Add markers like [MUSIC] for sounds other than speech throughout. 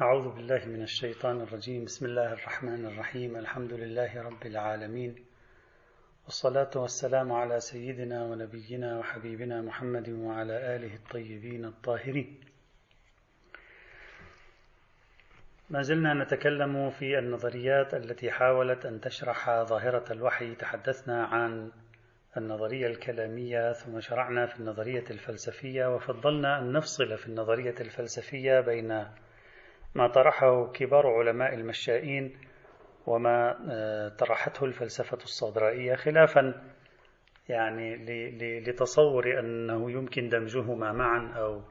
أعوذ بالله من الشيطان الرجيم. بسم الله الرحمن الرحيم. الحمد لله رب العالمين. والصلاة والسلام على سيدنا ونبينا وحبيبنا محمد وعلى آله الطيبين الطاهرين. ما زلنا نتكلم في النظريات التي حاولت أن تشرح ظاهرة الوحي. تحدثنا عن النظرية الكلامية ثم شرعنا في النظرية الفلسفية وفضلنا أن نفصل في النظرية الفلسفية بين ما طرحه كبار علماء المشائين وما آه، طرحته الفلسفة الصدرائية خلافا يعني لتصور أنه يمكن دمجهما معا أو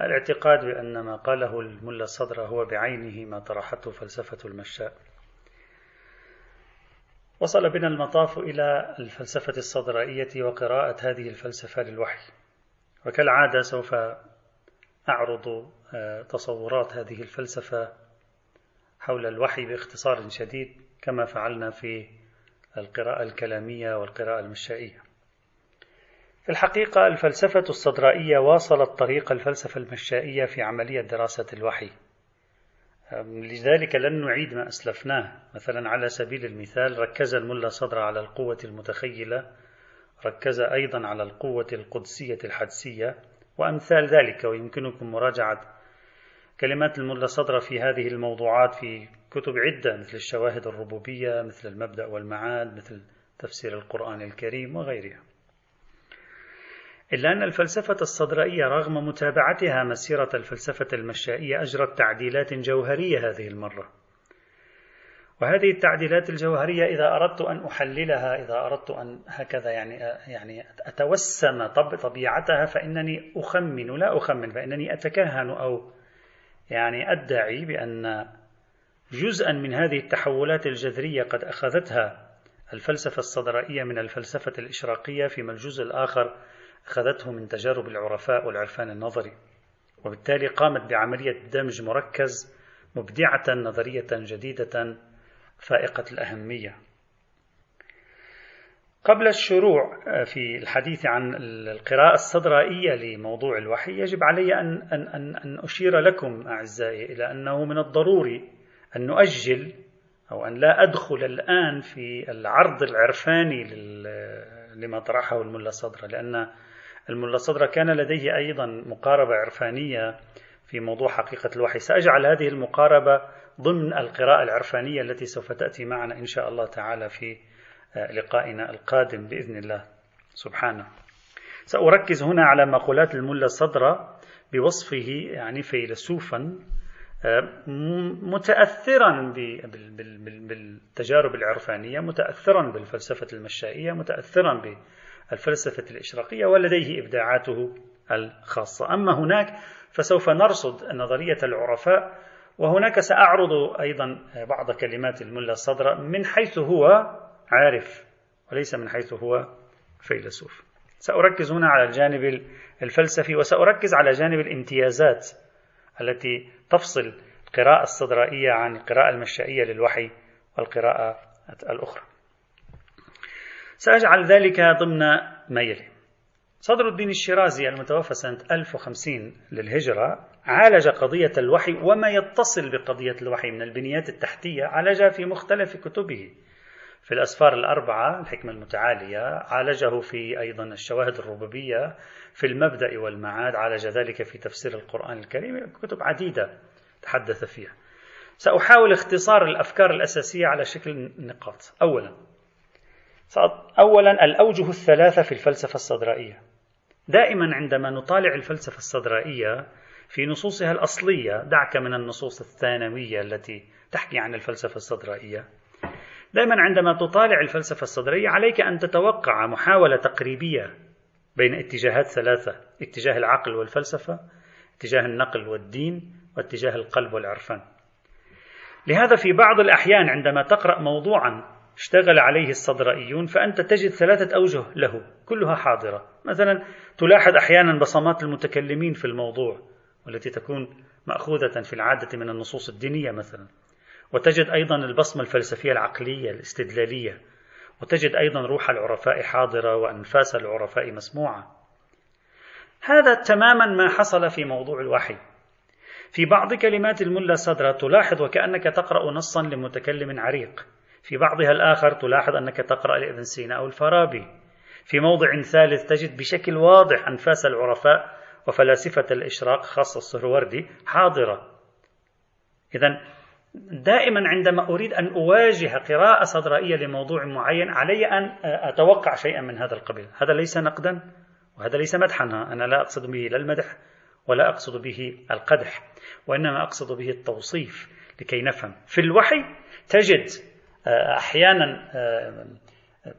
الاعتقاد بأن ما قاله الملا الصدر هو بعينه ما طرحته فلسفة المشاء. وصل بنا المطاف إلى الفلسفة الصدرائية وقراءة هذه الفلسفة للوحي. وكالعادة سوف أعرض آه، تصورات هذه الفلسفة حول الوحي باختصار شديد كما فعلنا في القراءة الكلامية والقراءة المشائية. في الحقيقة الفلسفة الصدرائية واصلت طريق الفلسفة المشائية في عملية دراسة الوحي. لذلك لن نعيد ما أسلفناه مثلا على سبيل المثال ركز الملا صدر على القوة المتخيلة ركز أيضا على القوة القدسية الحدسية وأمثال ذلك ويمكنكم مراجعة كلمات الملا صدر في هذه الموضوعات في كتب عدة مثل الشواهد الربوبية مثل المبدأ والمعاد مثل تفسير القرآن الكريم وغيرها. إلا أن الفلسفة الصدرائية رغم متابعتها مسيرة الفلسفة المشائية أجرت تعديلات جوهرية هذه المرة. وهذه التعديلات الجوهرية إذا أردت أن أحللها إذا أردت أن هكذا يعني يعني أتوسم طبيعتها فإنني أخمن لا أخمن فإنني أتكهن أو يعني أدعي بأن جزءا من هذه التحولات الجذرية قد أخذتها الفلسفة الصدرائية من الفلسفة الإشراقية فيما الجزء الآخر أخذته من تجارب العرفاء والعرفان النظري. وبالتالي قامت بعملية دمج مركز مبدعة نظرية جديدة فائقة الأهمية. قبل الشروع في الحديث عن القراءة الصدرائية لموضوع الوحي يجب علي أن, أن, أن, أن أشير لكم أعزائي إلى أنه من الضروري أن نؤجل أو أن لا أدخل الآن في العرض العرفاني لما طرحه الملا صدرة لأن الملا صدرة كان لديه أيضا مقاربة عرفانية في موضوع حقيقة الوحي. سأجعل هذه المقاربة ضمن القراءة العرفانية التي سوف تأتي معنا إن شاء الله تعالى في آه، لقائنا القادم بإذن الله. سبحانه. سأركز هنا على مقولات الملا الصدرة بوصفه يعني فيلسوفا آه، متأثرا بالتجارب العرفانية متأثرا بالفلسفة المشائية متأثرا بالفلسفة الإشراقية ولديه إبداعاته الخاصة. أما هناك فسوف نرصد نظرية العرفاء وهناك سأعرض أيضا بعض كلمات الملا الصدر من حيث هو عارف وليس من حيث هو فيلسوف. سأركز هنا على الجانب الفلسفي وسأركز على جانب الامتيازات التي تفصل القراءة الصدرائية عن القراءة المشائية للوحي والقراءة الأخرى. سأجعل ذلك ضمن ما يلي. صدر الدين الشيرازي المتوفى سنة 1050 للهجرة عالج قضية الوحي وما يتصل بقضية الوحي من البنيات التحتية عالجها في مختلف كتبه. في الأسفار الأربعة الحكمة المتعالية عالجه في أيضا الشواهد الربوبية في المبدأ والمعاد عالج ذلك في تفسير القرآن الكريم كتب عديدة تحدث فيها. سأحاول اختصار الأفكار الأساسية على شكل نقاط. أولا أولا الأوجه الثلاثة في الفلسفة الصدرائية. دائما عندما نطالع الفلسفة الصدرائية في نصوصها الأصلية دعك من النصوص الثانوية التي تحكي عن الفلسفة الصدرائية. دائما عندما تطالع الفلسفة الصدرية عليك أن تتوقع محاولة تقريبية بين اتجاهات ثلاثة اتجاه العقل والفلسفة اتجاه النقل والدين واتجاه القلب والعرفان. لهذا في بعض الأحيان عندما تقرأ موضوعا اشتغل عليه الصدرائيون فأنت تجد ثلاثة أوجه له كلها حاضرة. مثلا تلاحظ أحيانا بصمات المتكلمين في الموضوع والتي تكون مأخوذة في العادة من النصوص الدينية مثلا. وتجد أيضا البصمة الفلسفية العقلية الاستدلالية. وتجد أيضا روح العرفاء حاضرة وأنفاس العرفاء مسموعة. هذا تماما ما حصل في موضوع الوحي. في بعض كلمات الملا صدرة تلاحظ وكأنك تقرأ نصا لمتكلم عريق. في بعضها الآخر تلاحظ أنك تقرأ لابن سينا أو الفارابي. في موضع ثالث تجد بشكل واضح أنفاس العرفاء وفلاسفة الإشراق خاصة السهروردي حاضرة. إذا دائما عندما أريد أن أواجه قراءة صدرائية لموضوع معين علي أن أتوقع شيئا من هذا القبيل. هذا ليس نقدا وهذا ليس مدحا. أنا لا أقصد به لا المدح ولا أقصد به القدح وإنما أقصد به التوصيف لكي نفهم. في الوحي تجد أحيانا آه،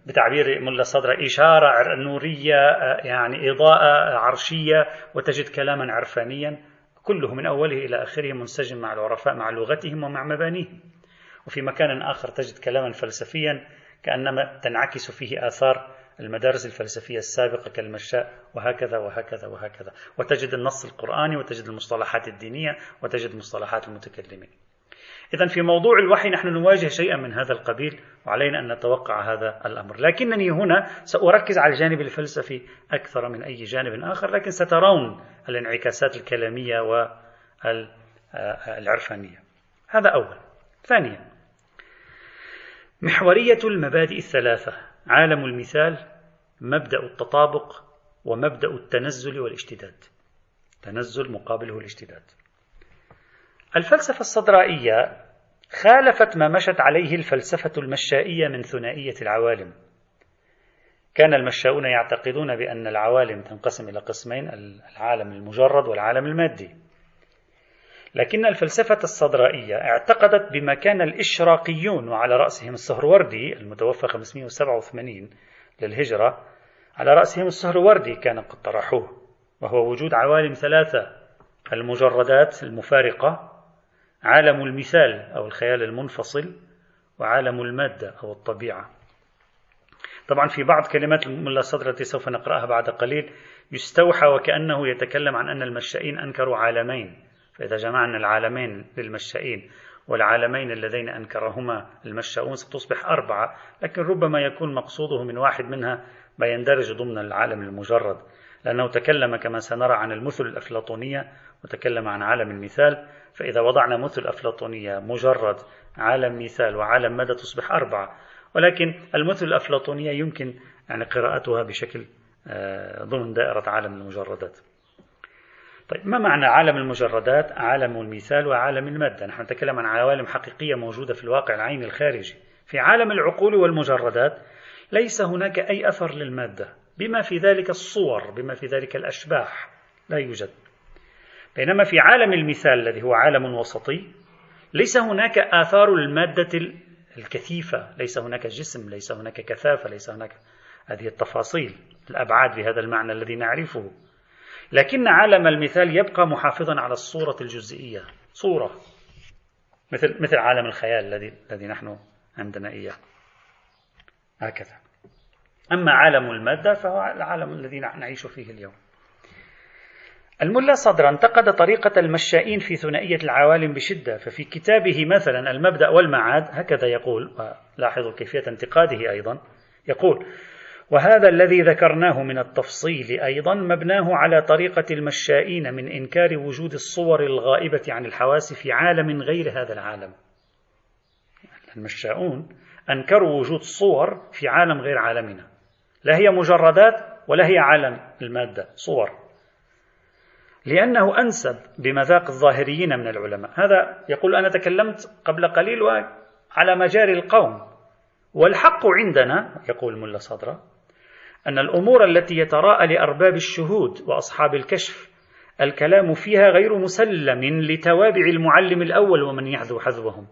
بتعبير ملا صدر إشارة نورية آه، يعني إضاءة عرشية وتجد كلاما عرفانيا كله من أوله إلى آخره منسجم مع العرفاء مع لغتهم ومع مبانيهم. وفي مكان آخر تجد كلاما فلسفيا كأنما تنعكس فيه آثار المدارس الفلسفية السابقة كالمشاء وهكذا وهكذا وهكذا. وتجد النص القرآني وتجد المصطلحات الدينية وتجد مصطلحات المتكلمين. إذا في موضوع الوحي نحن نواجه شيئا من هذا القبيل وعلينا أن نتوقع هذا الأمر. لكنني هنا سأركز على الجانب الفلسفي أكثر من أي جانب آخر لكن سترون الانعكاسات الكلامية والعرفانية. هذا أول. ثانيا محورية المبادئ الثلاثة عالم المثال مبدأ التطابق ومبدأ التنزل والاشتداد. تنزل مقابله الاشتداد الفلسفة الصدرائية خالفت ما مشت عليه الفلسفة المشائية من ثنائية العوالم. كان المشاؤون يعتقدون بأن العوالم تنقسم إلى قسمين العالم المجرد والعالم المادي. لكن الفلسفة الصدرائية اعتقدت بما كان الإشراقيون وعلى رأسهم السهروردي المتوفى 587 للهجرة على رأسهم السهروردي كان قد طرحوه وهو وجود عوالم ثلاثة المجردات المفارقة عالم المثال أو الخيال المنفصل وعالم المادة أو الطبيعة. طبعا في بعض كلمات الملا الصدر التي سوف نقرأها بعد قليل يستوحى وكأنه يتكلم عن أن المشائين أنكروا عالمين. فإذا جمعنا العالمين للمشائين والعالمين اللذين أنكرهما المشاؤون ستصبح أربعة لكن ربما يكون مقصوده من واحد منها ما يندرج ضمن العالم المجرد. لأنه تكلم كما سنرى عن المثل الأفلاطونية وتكلم عن عالم المثال فإذا وضعنا مثل أفلاطونية مجرد عالم مثال وعالم مدى تصبح أربعة. ولكن المثل الأفلاطونية يمكن يعني قراءتها بشكل آه، ضمن دائرة عالم المجردات. طيب ما معنى عالم المجردات؟ عالم المثال وعالم المادة. نحن نتكلم عن عوالم حقيقية موجودة في الواقع العيني الخارجي. في عالم العقول والمجردات ليس هناك أي أثر للمادة. بما في ذلك الصور بما في ذلك الأشباح لا يوجد. بينما في عالم المثال الذي هو عالم وسطي ليس هناك آثار المادة الكثيفة ليس هناك جسم ليس هناك كثافة ليس هناك هذه التفاصيل الأبعاد بهذا المعنى الذي نعرفه. لكن عالم المثال يبقى محافظا على الصورة الجزئية صورة مثل مثل عالم الخيال الذي الذي نحن عندنا إياه. هكذا. أما عالم المادة فهو العالم الذي نعيش فيه اليوم. الملا صدر انتقد طريقة المشائين في ثنائية العوالم بشدة ففي كتابه مثلا المبدأ والمعاد هكذا يقول ولاحظوا كيفية انتقاده أيضا يقول وهذا الذي ذكرناه من التفصيل أيضا مبناه على طريقة المشائين من إنكار وجود الصور الغائبة عن الحواس في عالم غير هذا العالم. المشاؤون أنكروا وجود صور في عالم غير عالمنا. لا هي مجردات ولا هي عالم المادة صور. لأنه أنسب بمذاق الظاهريين من العلماء. هذا يقول أنا تكلمت قبل قليل على مجاري القوم. والحق عندنا يقول ملا صدرة أن الأمور التي يتراءى لأرباب الشهود وأصحاب الكشف الكلام فيها غير مسلم لتوابع المعلم الأول ومن يحذو حذوهم.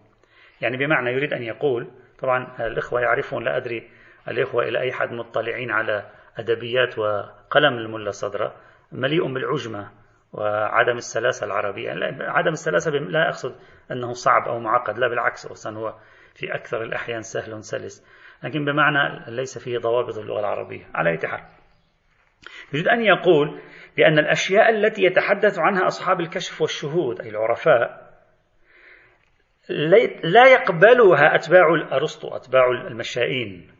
يعني بمعنى يريد أن يقول طبعا الإخوة يعرفون لا أدري الإخوة إلى أي حد مطلعين على أدبيات وقلم الملا صدرة مليء بالعجمة وعدم السلاسة العربية. عدم السلاسة لا أقصد أنه صعب أو معقد لا بالعكس أصلا هو في أكثر الأحيان سهل سلس. لكن بمعنى ليس فيه ضوابط اللغة العربية على أي حال. يريد أن يقول بأن الأشياء التي يتحدث عنها أصحاب الكشف والشهود أي العرفاء لا يقبلها أتباع الأرسطو أتباع المشائين.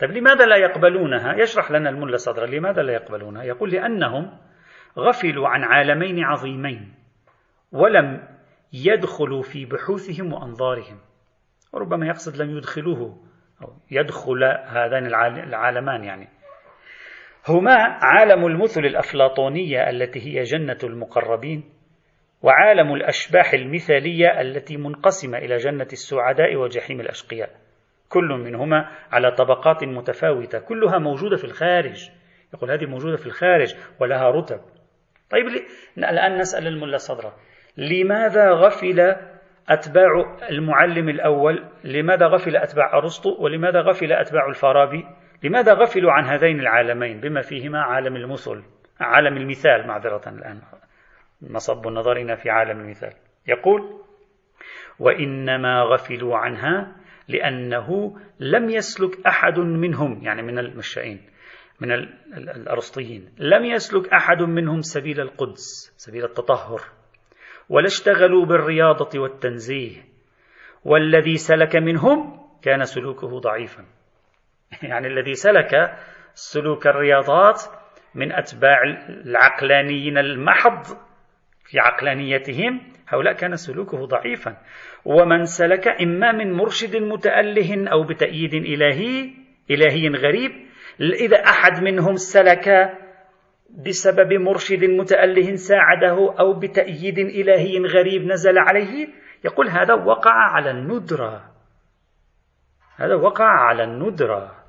طيب لماذا لا يقبلونها؟ يشرح لنا الملا صدر لماذا لا يقبلونها؟ يقول لأنهم غفلوا عن عالمين عظيمين ولم يدخلوا في بحوثهم وأنظارهم وربما يقصد لم يدخلوه أو يدخل هذان العالمان يعني. هما عالم المثل الأفلاطونية التي هي جنة المقربين وعالم الأشباح المثالية التي منقسمة إلى جنة السعداء وجحيم الأشقياء. كل منهما على طبقات متفاوتة كلها موجودة في الخارج. يقول هذه موجودة في الخارج ولها رتب. طيب الآن نسأل الملا صدرة لماذا غفل أتباع المعلم الأول؟ لماذا غفل أتباع أرسطو؟ ولماذا غفل أتباع الفارابي؟ لماذا غفلوا عن هذين العالمين؟ بما فيهما عالم المثل عالم المثال معذرة الآن. مصب نظرنا في عالم المثال. يقول وإنما غفلوا عنها لأنه لم يسلك أحد منهم يعني من المشائين من الأرسطيين لم يسلك أحد منهم سبيل القدس سبيل التطهر ولا اشتغلوا بالرياضة والتنزيه والذي سلك منهم كان سلوكه ضعيفا. [LAUGHS] يعني الذي سلك سلوك الرياضات من أتباع العقلانيين المحض في عقلانيتهم هؤلاء كان سلوكه ضعيفا. ومن سلك إما من مرشد متأله أو بتأييد إلهي إلهي غريب إذا أحد منهم سلك بسبب مرشد متأله ساعده أو بتأييد إلهي غريب نزل عليه يقول هذا وقع على الندرة. هذا وقع على الندرة.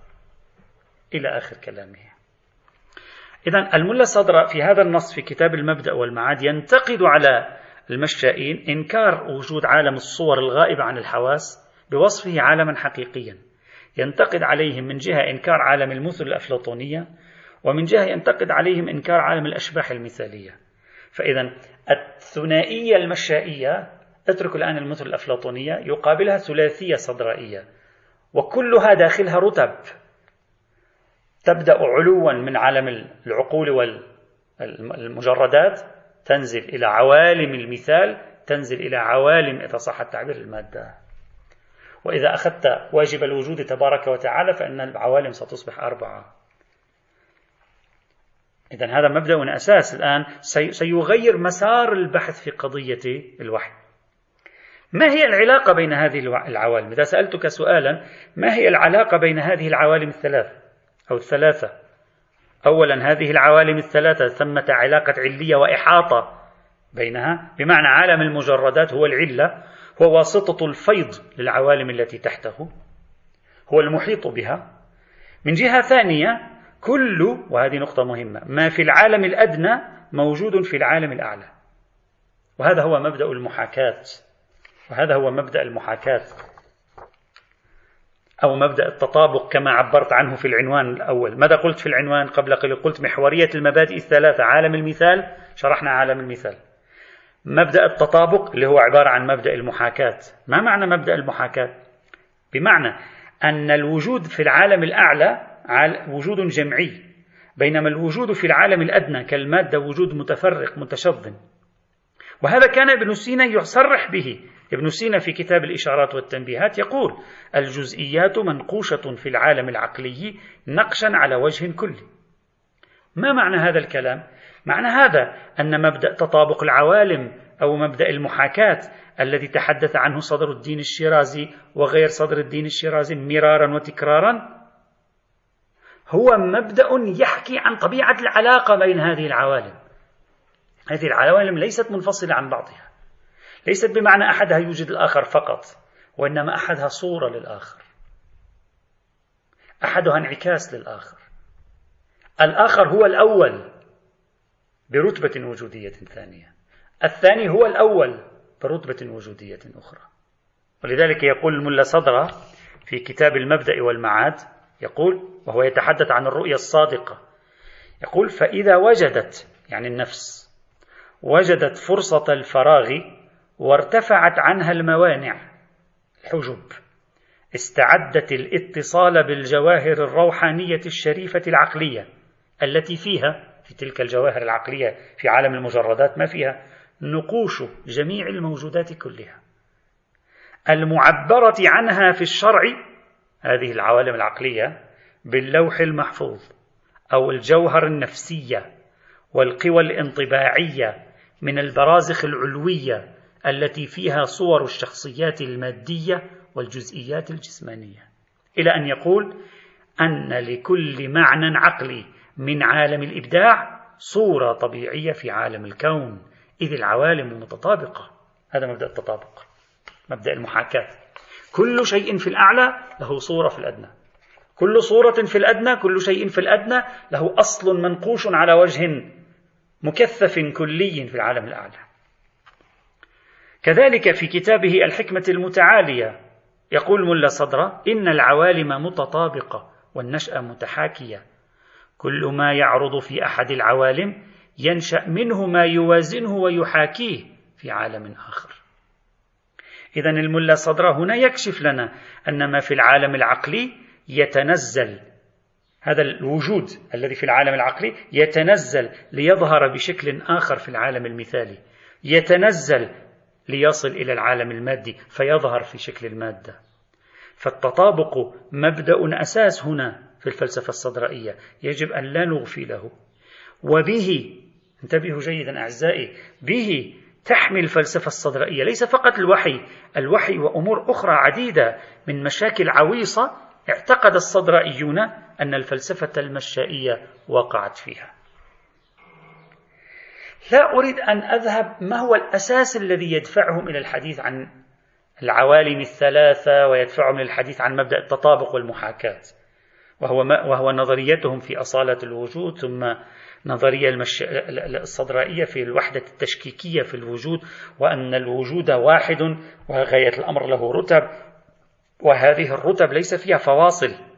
إلى آخر كلامه. إذا الملا صدر في هذا النص في كتاب المبدأ والمعاد ينتقد على المشائين إنكار وجود عالم الصور الغائبة عن الحواس بوصفه عالما حقيقيا. ينتقد عليهم من جهة إنكار عالم المثل الأفلاطونية ومن جهة ينتقد عليهم إنكار عالم الأشباح المثالية. فإذا الثنائية المشائية اترك الآن المثل الأفلاطونية يقابلها ثلاثية صدرائية وكلها داخلها رتب. تبدأ علوا من عالم العقول والمجردات تنزل إلى عوالم المثال تنزل إلى عوالم إذا صح التعبير المادة وإذا أخذت واجب الوجود تبارك وتعالى فإن العوالم ستصبح أربعة إذا هذا مبدأ أساس الآن سيغير مسار البحث في قضية الوحي ما هي العلاقة بين هذه العوالم؟ إذا سألتك سؤالا ما هي العلاقة بين هذه العوالم الثلاث أو الثلاثة؟ أولا هذه العوالم الثلاثة ثمة علاقة علية وإحاطة بينها بمعنى عالم المجردات هو العلة هو واسطة الفيض للعوالم التي تحته هو المحيط بها. من جهة ثانية كل وهذه نقطة مهمة ما في العالم الأدنى موجود في العالم الأعلى. وهذا هو مبدأ المحاكاة وهذا هو مبدأ المحاكاة. أو مبدأ التطابق كما عبرت عنه في العنوان الأول. ماذا قلت في العنوان قبل قليل؟ قلت محورية المبادئ الثلاثة عالم المثال شرحنا عالم المثال. مبدأ التطابق اللي هو عبارة عن مبدأ المحاكاة. ما معنى مبدأ المحاكاة؟ بمعنى أن الوجود في العالم الأعلى وجود جمعي بينما الوجود في العالم الأدنى كالمادة وجود متفرق متشظن وهذا كان ابن سينا يصرح به. ابن سينا في كتاب الإشارات والتنبيهات يقول الجزئيات منقوشة في العالم العقلي نقشا على وجه كلي ما معنى هذا الكلام؟ معنى هذا أن مبدأ تطابق العوالم أو مبدأ المحاكاة الذي تحدث عنه صدر الدين الشيرازي وغير صدر الدين الشيرازي مرارا وتكرارا هو مبدأ يحكي عن طبيعة العلاقة بين هذه العوالم. هذه العوالم ليست منفصلة عن بعضها. ليست بمعنى أحدها يوجد الآخر فقط وإنما أحدها صورة للآخر. أحدها انعكاس للآخر. الآخر هو الأول برتبة وجودية ثانية. الثاني هو الأول برتبة وجودية أخرى. ولذلك يقول الملا صدرة في كتاب المبدأ والمعاد يقول وهو يتحدث عن الرؤية الصادقة. يقول فإذا وجدت يعني النفس وجدت فرصة الفراغ وارتفعت عنها الموانع. الحجب. استعدت الاتصال بالجواهر الروحانية الشريفة العقلية التي فيها في تلك الجواهر العقلية في عالم المجردات ما فيها؟ نقوش جميع الموجودات كلها. المعبرة عنها في الشرع هذه العوالم العقلية باللوح المحفوظ أو الجوهر النفسية والقوى الانطباعية من البرازخ العلوية التي فيها صور الشخصيات المادية والجزئيات الجسمانية. إلى أن يقول أن لكل معنى عقلي من عالم الإبداع صورة طبيعية في عالم الكون إذ العوالم متطابقة. هذا مبدأ التطابق مبدأ المحاكاة. كل شيء في الأعلى له صورة في الأدنى. كل صورة في الأدنى كل شيء في الأدنى له أصل منقوش على وجه مكثف كلي في العالم الأعلى. كذلك في كتابه الحكمة المتعالية يقول ملا صدرة إن العوالم متطابقة والنشأة متحاكية. كل ما يعرض في أحد العوالم ينشأ منه ما يوازنه ويحاكيه في عالم آخر. إذا الملا صدرة هنا يكشف لنا أن ما في العالم العقلي يتنزل هذا الوجود الذي في العالم العقلي يتنزل ليظهر بشكل آخر في العالم المثالي يتنزل ليصل إلى العالم المادي فيظهر في شكل المادة. فالتطابق مبدأ أساس هنا في الفلسفة الصدرائية يجب أن لا نغفله وبه انتبهوا جيدا أعزائي به تحمي الفلسفة الصدرائية ليس فقط الوحي الوحي وأمور أخرى عديدة من مشاكل عويصة اعتقد الصدرائيون أن الفلسفة المشائية وقعت فيها. لا أريد أن أذهب ما هو الأساس الذي يدفعهم إلى الحديث عن العوالم الثلاثة ويدفعهم للحديث عن مبدأ التطابق والمحاكاة؟ وهو, ما وهو نظريتهم في أصالة الوجود ثم نظرية المش... الصدرائية في الوحدة التشكيكية في الوجود وأن الوجود واحد وغاية الأمر له رتب وهذه الرتب ليس فيها فواصل.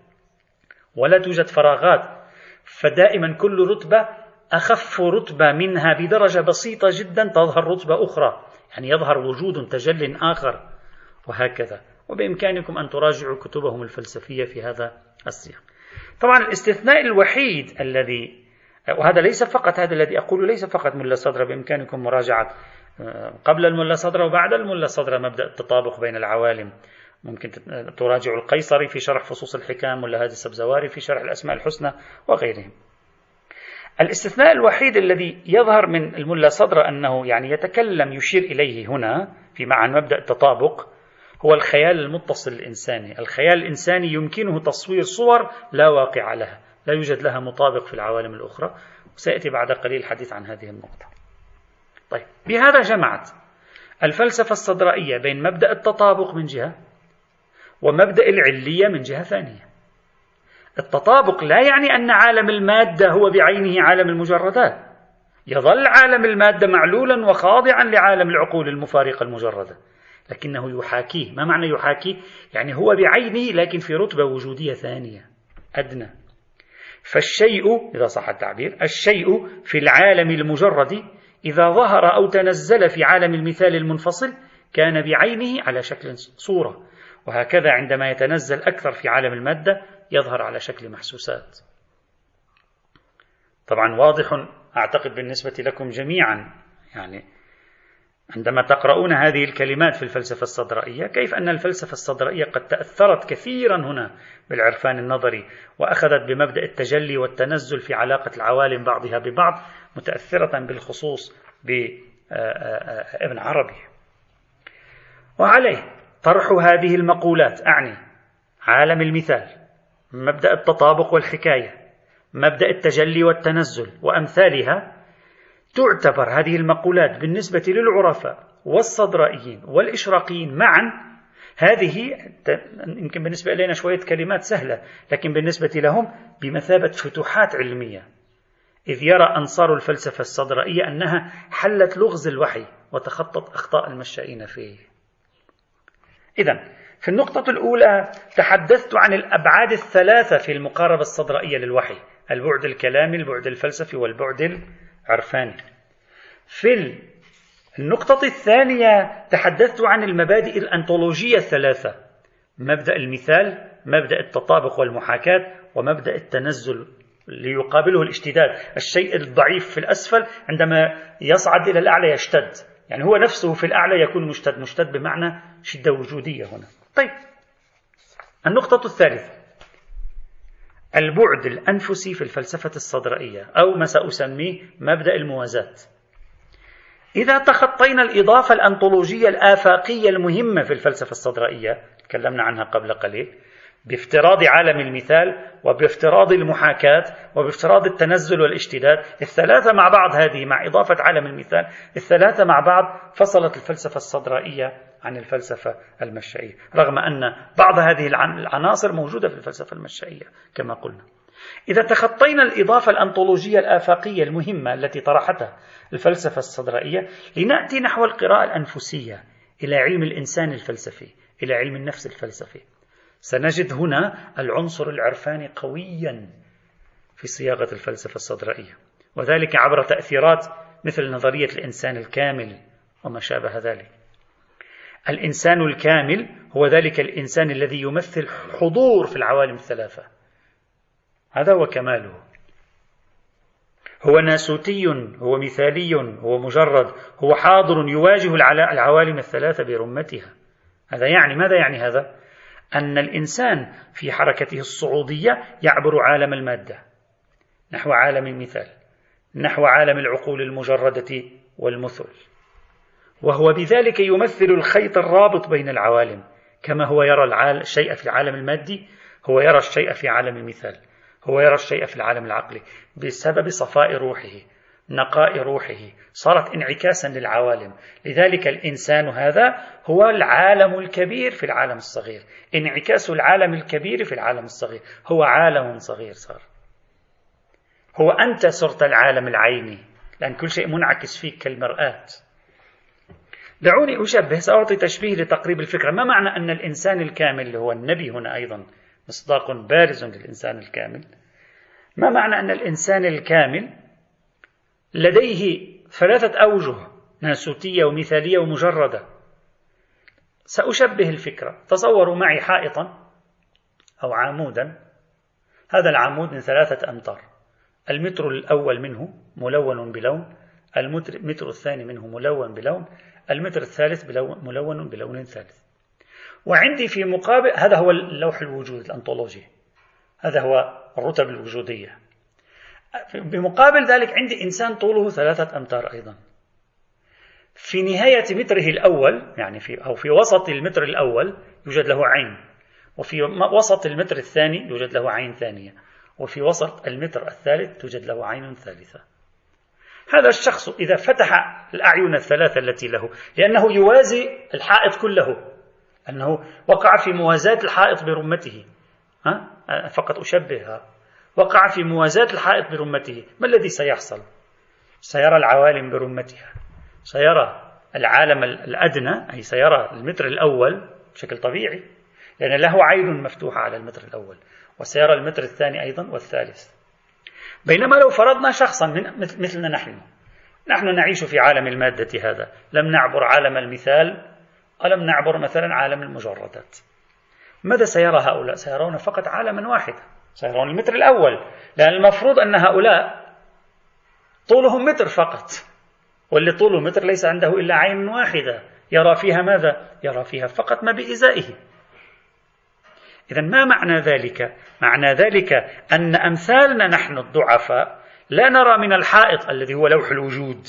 ولا توجد فراغات. فدائما كل رتبة أخف رتبة منها بدرجة بسيطة جدا تظهر رتبة أخرى. يعني يظهر وجود تجل آخر. وهكذا. وبإمكانكم أن تراجعوا كتبهم الفلسفية في هذا السياق. طبعا الاستثناء الوحيد الذي وهذا ليس فقط هذا الذي أقوله ليس فقط ملا صدرة بإمكانكم مراجعة آه، قبل الملا صدرة وبعد الملا صدرة مبدأ التطابق بين العوالم. ممكن تراجع القيصري في شرح فصوص الحكام ولا هذا السبزواري في شرح الأسماء الحسنى وغيرهم. الاستثناء الوحيد الذي يظهر من الملا صدرة أنه يعني يتكلم يشير إليه هنا في معنى مبدأ التطابق هو الخيال المتصل الإنساني. الخيال الإنساني يمكنه تصوير صور لا واقع لها لا يوجد لها مطابق في العوالم الأخرى. سيأتي بعد قليل الحديث عن هذه النقطة. طيب بهذا جمعت الفلسفة الصدرائية بين مبدأ التطابق من جهة ومبدأ العلية من جهة ثانية. التطابق لا يعني أن عالم المادة هو بعينه عالم المجردات. يظل عالم المادة معلولا وخاضعا لعالم العقول المفارقة المجردة. لكنه يحاكيه. ما معنى يحاكيه؟ يعني هو بعينه لكن في رتبة وجودية ثانية. أدنى. فالشيء إذا صح التعبير الشيء في العالم المجرد إذا ظهر أو تنزل في عالم المثال المنفصل كان بعينه على شكل صورة. وهكذا عندما يتنزل أكثر في عالم المادة يظهر على شكل محسوسات. طبعا واضح أعتقد بالنسبة لكم جميعا يعني عندما تقرؤون هذه الكلمات في الفلسفة الصدرائية كيف أن الفلسفة الصدرائية قد تأثرت كثيرا هنا بالعرفان النظري وأخذت بمبدأ التجلي والتنزل في علاقة العوالم بعضها ببعض متأثرة بالخصوص بابن عربي. وعليه طرح هذه المقولات أعني عالم المثال مبدأ التطابق والحكاية مبدأ التجلي والتنزل وأمثالها تعتبر هذه المقولات بالنسبة للعرفاء والصدرائيين والإشراقيين معا. هذه يمكن بالنسبة إلينا شوية كلمات سهلة لكن بالنسبة لهم بمثابة فتوحات علمية. إذ يرى أنصار الفلسفة الصدرائية أنها حلت لغز الوحي وتخطت أخطاء المشائين فيه. إذا في النقطة الأولى تحدثت عن الأبعاد الثلاثة في المقاربة الصدرائية للوحي البعد الكلامي البعد الفلسفي والبعد العرفاني. في النقطة الثانية تحدثت عن المبادئ الأنطولوجية الثلاثة مبدأ المثال مبدأ التطابق والمحاكاة ومبدأ التنزل ليقابله الاشتداد. الشيء الضعيف في الأسفل عندما يصعد إلى الأعلى يشتد. يعني هو نفسه في الأعلى يكون مشتد مشتد بمعنى شدة وجودية هنا. طيب. النقطة الثالثة. البعد الأنفسي في الفلسفة الصدرائية أو ما سأسميه مبدأ الموازاة. إذا تخطينا الإضافة الأنطولوجية الآفاقية المهمة في الفلسفة الصدرائية تكلمنا عنها قبل قليل بافتراض عالم المثال وبافتراض المحاكاة وبافتراض التنزل والاشتداد الثلاثة مع بعض هذه مع إضافة عالم المثال الثلاثة مع بعض فصلت الفلسفة الصدرائية عن الفلسفة المشائية رغم أن بعض هذه العناصر موجودة في الفلسفة المشائية كما قلنا. إذا تخطينا الإضافة الأنطولوجية الآفاقية المهمة التي طرحتها الفلسفة الصدرائية لنأتي نحو القراءة الأنفسية إلى علم الإنسان الفلسفي إلى علم النفس الفلسفي. سنجد هنا العنصر العرفاني قويا في صياغة الفلسفة الصدرائية وذلك عبر تأثيرات مثل نظرية الإنسان الكامل وما شابه ذلك. الإنسان الكامل هو ذلك الإنسان الذي يمثل حضور في العوالم الثلاثة. هذا هو كماله. هو ناسوتي هو مثالي هو مجرد هو حاضر يواجه العوالم الثلاثة برمتها. هذا يعني ماذا يعني هذا؟ أن الإنسان في حركته الصعودية يعبر عالم المادة نحو عالم المثال نحو عالم العقول المجردة والمثل. وهو بذلك يمثل الخيط الرابط بين العوالم كما هو يرى الشيء في العالم المادي هو يرى الشيء في عالم المثال هو يرى الشيء في العالم العقلي بسبب صفاء روحه. نقاء روحه. صارت انعكاسا للعوالم. لذلك الإنسان هذا هو العالم الكبير في العالم الصغير. انعكاس العالم الكبير في العالم الصغير. هو عالم صغير صار. هو أنت صرت العالم العيني. لأن كل شيء منعكس فيك كالمرآة. دعوني أشبه سأعطي تشبيه لتقريب الفكرة. ما معنى أن الإنسان الكامل اللي هو النبي هنا أيضا مصداق بارز للإنسان الكامل؟ ما معنى أن الإنسان الكامل لديه ثلاثة أوجه ناسوتية ومثالية ومجردة. سأشبه الفكرة. تصوروا معي حائطا أو عامودا. هذا العمود من ثلاثة أمتار. المتر الأول منه ملون بلون المتر الثاني منه ملون بلون المتر الثالث ملون بلون ثالث. وعندي في مقابل هذا هو اللوح الوجود الأنطولوجي. هذا هو الرتب الوجودية. بمقابل ذلك عندي إنسان طوله ثلاثة أمتار أيضا. في نهاية متره الأول يعني في أو في وسط المتر الأول يوجد له عين وفي وسط المتر الثاني يوجد له عين ثانية وفي وسط المتر الثالث توجد له عين ثالثة. هذا الشخص إذا فتح الأعين الثلاثة التي له لأنه يوازي الحائط كله أنه وقع في موازاة الحائط برمته ها؟ فقط أشبهها. وقع في موازاة الحائط برمته. ما الذي سيحصل؟ سيرى العوالم برمتها. سيرى العالم الأدنى أي سيرى المتر الأول بشكل طبيعي لأن له عين مفتوحة على المتر الأول. وسيرى المتر الثاني أيضا والثالث. بينما لو فرضنا شخصا من مثلنا نحن. نحن نعيش في عالم المادة هذا. لم نعبر عالم المثال ألم نعبر مثلا عالم المجردات. ماذا سيرى هؤلاء؟ سيرون فقط عالما واحدا. سيرون المتر الأول لأن المفروض أن هؤلاء طولهم متر فقط واللي طوله متر ليس عنده إلا عين واحدة يرى فيها ماذا؟ يرى فيها فقط ما بإزائه إذا ما معنى ذلك؟ معنى ذلك أن أمثالنا نحن الضعفاء لا نرى من الحائط الذي هو لوح الوجود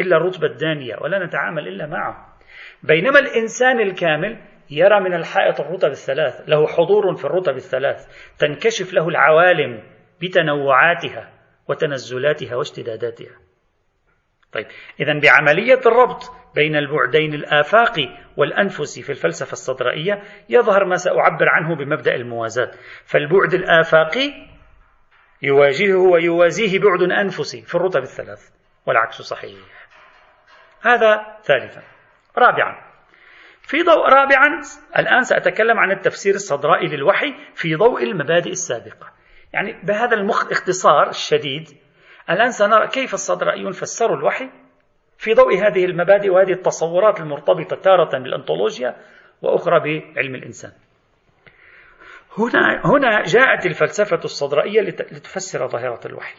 إلا الرتبة الدانية ولا نتعامل إلا معه بينما الإنسان الكامل يرى من الحائط الرتب الثلاث له حضور في الرتب الثلاث تنكشف له العوالم بتنوعاتها وتنزلاتها واشتداداتها. طيب إذا بعملية الربط بين البعدين الآفاقي والأنفسي في الفلسفة الصدرائية يظهر ما سأعبر عنه بمبدأ الموازاة. فالبعد الآفاقي يواجهه ويوازيه بعد أنفسي في الرتب الثلاث والعكس صحيح. هذا ثالثا. رابعا في ضوء رابعا الآن سأتكلم عن التفسير الصدرائي للوحي في ضوء المبادئ السابقة. يعني بهذا المخ اختصار الشديد الآن سنرى كيف الصدرائيون فسروا الوحي في ضوء هذه المبادئ وهذه التصورات المرتبطة تارة بالأنطولوجيا وأخرى بعلم الإنسان. هنا هنا جاءت الفلسفة الصدرائية لتفسر ظاهرة الوحي.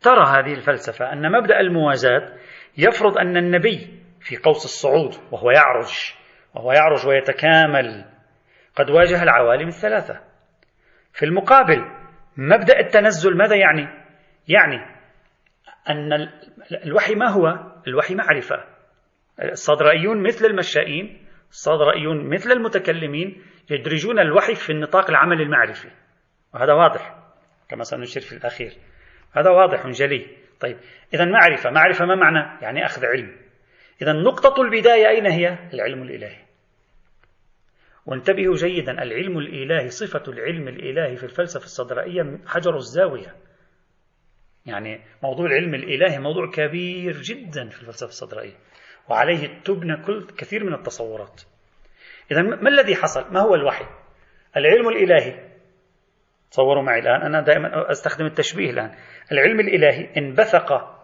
ترى هذه الفلسفة أن مبدأ الموازاة يفرض أن النبي في قوس الصعود وهو يعرج وهو يعرج ويتكامل. قد واجه العوالم الثلاثة. في المقابل مبدأ التنزل ماذا يعني؟ يعني أن الوحي ما هو؟ الوحي معرفة. الصدرائيون مثل المشائين الصدرائيون مثل المتكلمين يدرجون الوحي في النطاق العمل المعرفي. وهذا واضح كما سنشير في الأخير. هذا واضح جلي. طيب إذا معرفة. معرفة ما معنى؟ يعني أخذ علم. إذا نقطة البداية أين هي؟ العلم الإلهي وانتبهوا جيدا العلم الإلهي صفة العلم الإلهي في الفلسفة الصدرائية حجر الزاوية يعني موضوع العلم الإلهي موضوع كبير جدا في الفلسفة الصدرائية وعليه تبنى كل كثير من التصورات إذا ما الذي حصل؟ ما هو الوحي؟ العلم الإلهي تصوروا معي الآن أنا دائما أستخدم التشبيه الآن العلم الإلهي انبثق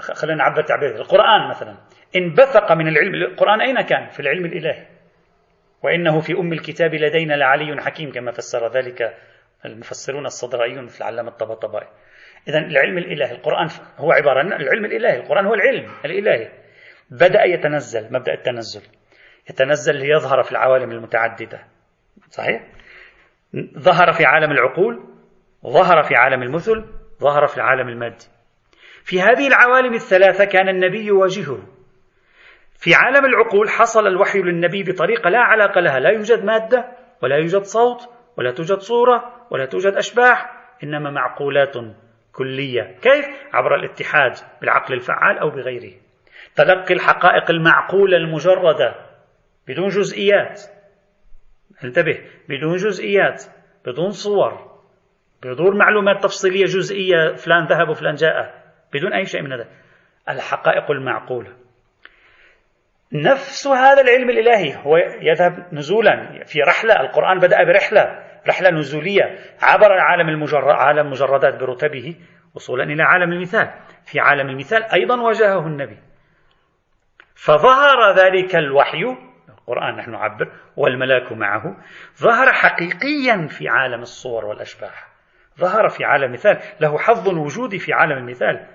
خلينا نعبر تعبير. القرآن مثلا انبثق من العلم القرآن أين كان؟ في العلم الإلهي. وإنه في أم الكتاب لدينا لعلي حكيم كما فسر ذلك المفسرون الصدرائيون مثل علامة الطباطبائي. إذا العلم الإلهي القرآن هو عبارة عن العلم الإلهي القرآن هو العلم الإلهي. بدأ يتنزل مبدأ التنزل. يتنزل ليظهر في العوالم المتعددة. صحيح؟ ظهر في عالم العقول ظهر في عالم المثل ظهر في العالم المادي. في هذه العوالم الثلاثة كان النبي يواجهه في عالم العقول حصل الوحي للنبي بطريقة لا علاقة لها. لا يوجد مادة ولا يوجد صوت ولا توجد صورة ولا توجد أشباح إنما معقولات كلية. كيف؟ عبر الاتحاد بالعقل الفعال أو بغيره. تلقي الحقائق المعقولة المجردة بدون جزئيات. انتبه بدون جزئيات بدون صور بدون معلومات تفصيلية جزئية فلان ذهب وفلان جاء. بدون أي شيء من هذا. الحقائق المعقولة. نفس هذا العلم الإلهي هو يذهب نزولا في رحلة القرآن بدأ برحلة رحلة نزولية عبر عالم المجرد عالم مجردات برتبه وصولا إلى عالم المثال. في عالم المثال أيضا واجهه النبي. فظهر ذلك الوحي القرآن نحن نعبر والملاك معه ظهر حقيقيا في عالم الصور والأشباح. ظهر في عالم المثال له حظ وجودي في عالم المثال.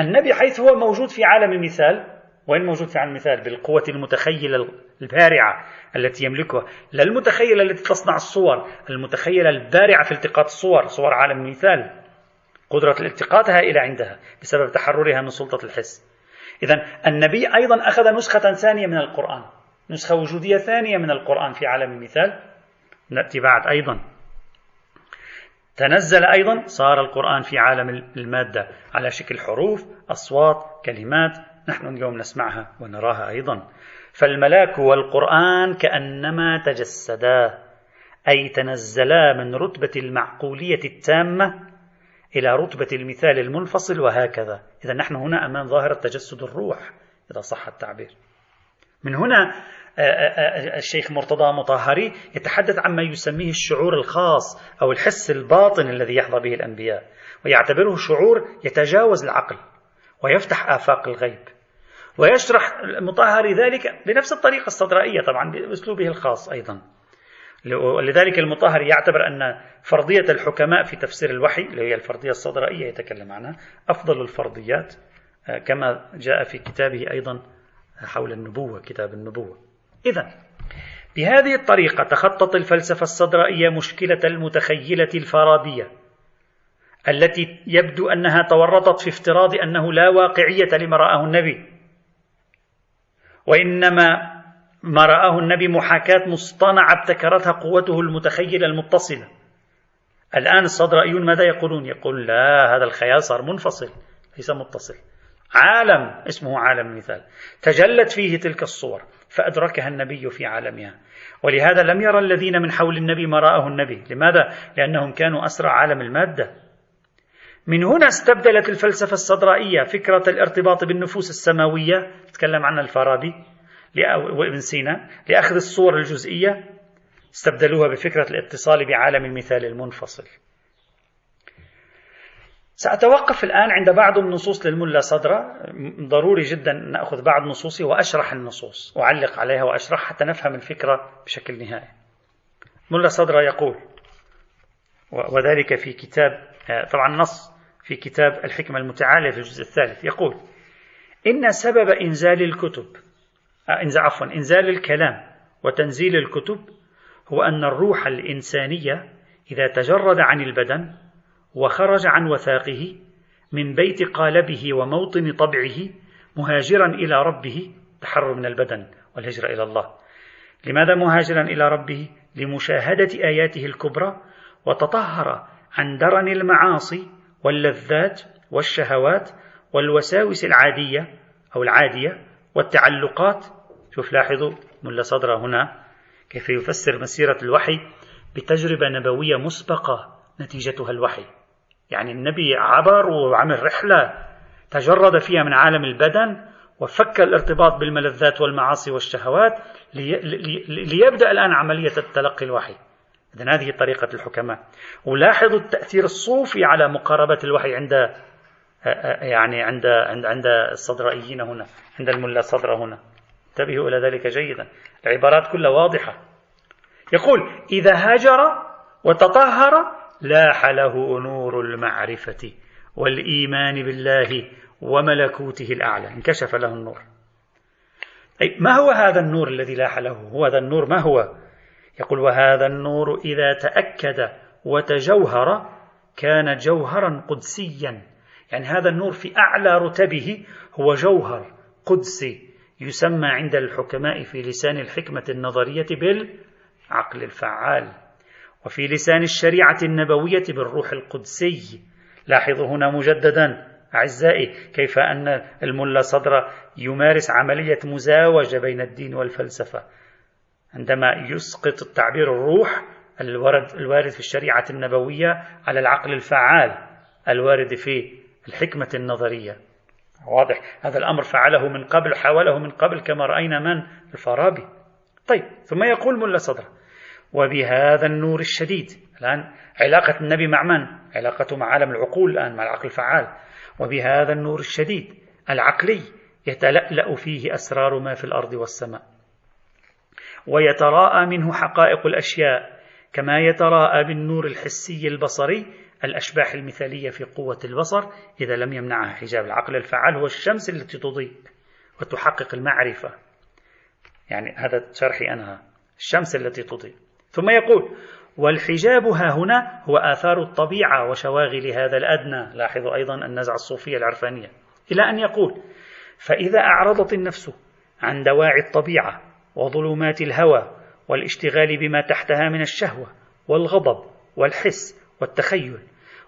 النبي حيث هو موجود في عالم المثال وين موجود في عالم المثال؟ بالقوة المتخيلة البارعة التي يملكها. لا المتخيلة التي تصنع الصور المتخيلة البارعة في التقاط الصور صور عالم المثال. قدرة الالتقاط هائلة عندها بسبب تحررها من سلطة الحس. إذا النبي أيضا أخذ نسخة ثانية من القرآن نسخة وجودية ثانية من القرآن في عالم المثال. نأتي بعد أيضا. تنزل أيضا صار القرآن في عالم المادة على شكل حروف أصوات كلمات نحن اليوم نسمعها ونراها أيضا. فالملاك والقرآن كأنما تجسدا أي تنزلا من رتبة المعقولية التامة إلى رتبة المثال المنفصل وهكذا. إذا نحن هنا أمام ظاهرة تجسد الروح إذا صح التعبير. من هنا الشيخ مرتضى مطهري يتحدث عما يسميه الشعور الخاص أو الحس الباطن الذي يحظى به الأنبياء ويعتبره شعور يتجاوز العقل ويفتح آفاق الغيب. ويشرح المطهري ذلك بنفس الطريقة الصدرائية طبعا بأسلوبه الخاص أيضا. ولذلك المطهري يعتبر أن فرضية الحكماء في تفسير الوحي اللي هي الفرضية الصدرائية يتكلم عنها أفضل الفرضيات كما جاء في كتابه أيضا حول النبوة كتاب النبوة. إذا بهذه الطريقة تخطط الفلسفة الصدرائية مشكلة المتخيلة الفارابية التي يبدو أنها تورطت في افتراض أنه لا واقعية لما رآه النبي وإنما ما رآه النبي محاكاة مصطنعة ابتكرتها قوته المتخيلة المتصلة. الآن الصدرائيون ماذا يقولون؟ يقول لا هذا الخيال صار منفصل ليس متصل. عالم اسمه عالم المثال تجلت فيه تلك الصور. فأدركها النبي في عالمها. ولهذا لم يرى الذين من حول النبي ما رآه النبي. لماذا؟ لأنهم كانوا أسرع عالم المادة. من هنا استبدلت الفلسفة الصدرائية فكرة الارتباط بالنفوس السماوية تكلم عنها الفارابي وابن سينا لأخذ الصور الجزئية استبدلوها بفكرة الاتصال بعالم المثال المنفصل. سأتوقف الآن عند بعض النصوص للملا صدرة. ضروري جدا نأخذ بعض نصوصي وأشرح النصوص أعلق عليها وأشرح حتى نفهم الفكرة بشكل نهائي. ملا صدرة يقول وذلك في كتاب طبعا نص في كتاب الحكمة المتعالية في الجزء الثالث. يقول إن سبب إنزال الكتب عفوا إنزال الكلام وتنزيل الكتب هو أن الروح الإنسانية إذا تجرد عن البدن وخرج عن وثاقه من بيت قالبه وموطن طبعه مهاجرا إلى ربه تحرر من البدن والهجرة إلى الله. لماذا مهاجرا إلى ربه؟ لمشاهدة آياته الكبرى وتطهر عن درن المعاصي واللذات والشهوات والوساوس العادية أو العادية والتعلقات. شوف لاحظوا ملا صدر هنا كيف يفسر مسيرة الوحي بتجربة نبوية مسبقة نتيجتها الوحي. يعني النبي عبر وعمل رحلة تجرد فيها من عالم البدن وفك الارتباط بالملذات والمعاصي والشهوات لي ليبدأ الآن عملية التلقي الوحي. إذن هذه طريقة الحكماء. ولاحظوا التأثير الصوفي على مقاربة الوحي عند يعني عند عند عند الصدرائيين هنا عند الملا صدر هنا. انتبهوا إلى ذلك جيدا. العبارات كلها واضحة. يقول إذا هاجر وتطهر لاح له نور المعرفة والإيمان بالله وملكوته الأعلى. انكشف له النور. أي ما هو هذا النور الذي لاح له؟ هو هذا النور ما هو؟ يقول وهذا النور إذا تأكد وتجوهر كان جوهرا قدسيا. يعني هذا النور في أعلى رتبه هو جوهر قدسي يسمى عند الحكماء في لسان الحكمة النظرية بالعقل الفعال. وفي لسان الشريعة النبوية بالروح القدسي. لاحظوا هنا مجددا أعزائي كيف أن الملا صدر يمارس عملية مزاوجة بين الدين والفلسفة. عندما يسقط التعبير الروح الورد, الوارد في الشريعة النبوية على العقل الفعال الوارد في الحكمة النظرية. واضح هذا الأمر فعله من قبل حاوله من قبل كما رأينا من؟ الفارابي. طيب ثم يقول ملا صدر وبهذا النور الشديد. الآن علاقة النبي مع من؟ علاقته مع عالم العقول الآن مع العقل الفعال. وبهذا النور الشديد العقلي يتلألأ فيه أسرار ما في الأرض والسماء. ويتراءى منه حقائق الأشياء كما يتراءى بالنور الحسي البصري الأشباح المثالية في قوة البصر إذا لم يمنعها حجاب العقل الفعال هو الشمس التي تضيء وتحقق المعرفة. يعني هذا شرحي أنا. الشمس التي تضيء. ثم يقول والحجاب ها هنا هو آثار الطبيعة وشواغل هذا الأدنى. لاحظوا أيضا النزعة الصوفية العرفانية. إلى أن يقول فإذا أعرضت النفس عن دواعي الطبيعة وظلمات الهوى والاشتغال بما تحتها من الشهوة والغضب والحس والتخيل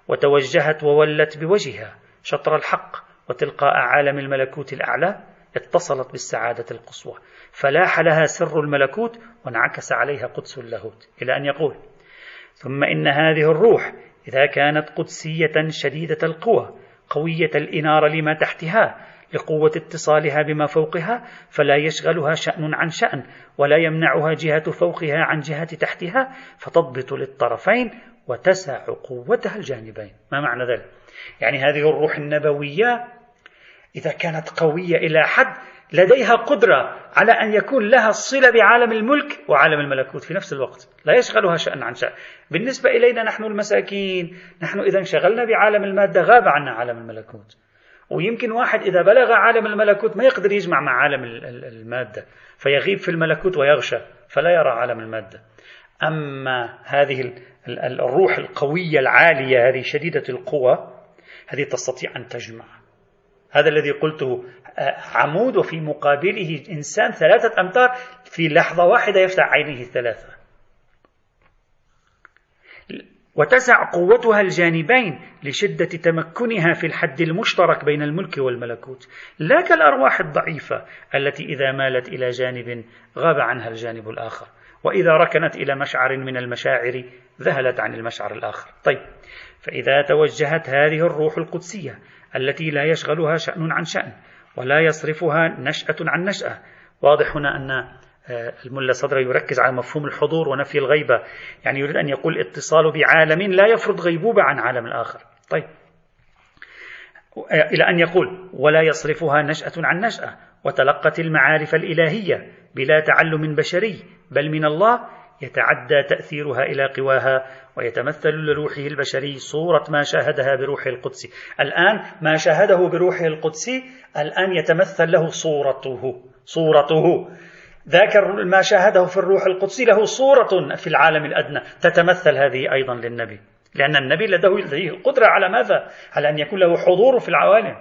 وتوجهت وولت بوجهها شطر الحق وتلقاء عالم الملكوت الأعلى اتصلت بالسعادة القصوى. فلاح لها سر الملكوت وانعكس عليها قدس اللاهوت إلى أن يقول ثم إن هذه الروح إذا كانت قدسية شديدة القوى قوية الإنارة لما تحتها لقوة اتصالها بما فوقها فلا يشغلها شأن عن شأن ولا يمنعها جهة فوقها عن جهة تحتها فتضبط للطرفين وتسع قوتها الجانبين ما معنى ذلك؟ يعني هذه الروح النبوية إذا كانت قوية إلى حد لديها قدرة على أن يكون لها الصلة بعالم الملك وعالم الملكوت في نفس الوقت. لا يشغلها شأن عن شأن. بالنسبة إلينا نحن المساكين نحن إذا انشغلنا بعالم المادة غاب عنا عالم الملكوت. ويمكن واحد إذا بلغ عالم الملكوت ما يقدر يجمع مع عالم المادة فيغيب في الملكوت ويغشى فلا يرى عالم المادة. أما هذه الروح القوية العالية هذه شديدة القوة هذه تستطيع أن تجمع. هذا الذي قلته آه، عمود وفي مقابله إنسان ثلاثة أمتار في لحظة واحدة يفتح عينيه الثلاثة. وتسع قوتها الجانبين لشدة تمكنها في الحد المشترك بين الملك والملكوت. لا كالأرواح الضعيفة التي إذا مالت إلى جانب غاب عنها الجانب الآخر. وإذا ركنت إلى مشعر من المشاعر ذهلت عن المشعر الآخر. طيب فإذا توجهت هذه الروح القدسية التي لا يشغلها شأن عن شأن ولا يصرفها نشأة عن نشأة. واضح هنا أن آه، الملا صدر يركز على مفهوم الحضور ونفي الغيبة. يعني يريد أن يقول اتصال بعالم لا يفرض غيبوبة عن عالم الآخر. طيب. إلى أن يقول ولا يصرفها نشأة عن نشأة وتلقت المعارف الإلهية بلا تعلم بشري بل من الله يتعدى تأثيرها إلى قواها ويتمثل لروحه البشري صورة ما شاهدها بروحه القدسي الآن ما شاهده بروحه القدسي الآن يتمثل له صورته صورته. ذاك ما شاهده في الروح القدسي له صورة في العالم الأدنى. تتمثل هذه أيضا للنبي. لأن النبي لديه القدرة على ماذا؟ على أن يكون له حضور في العوالم.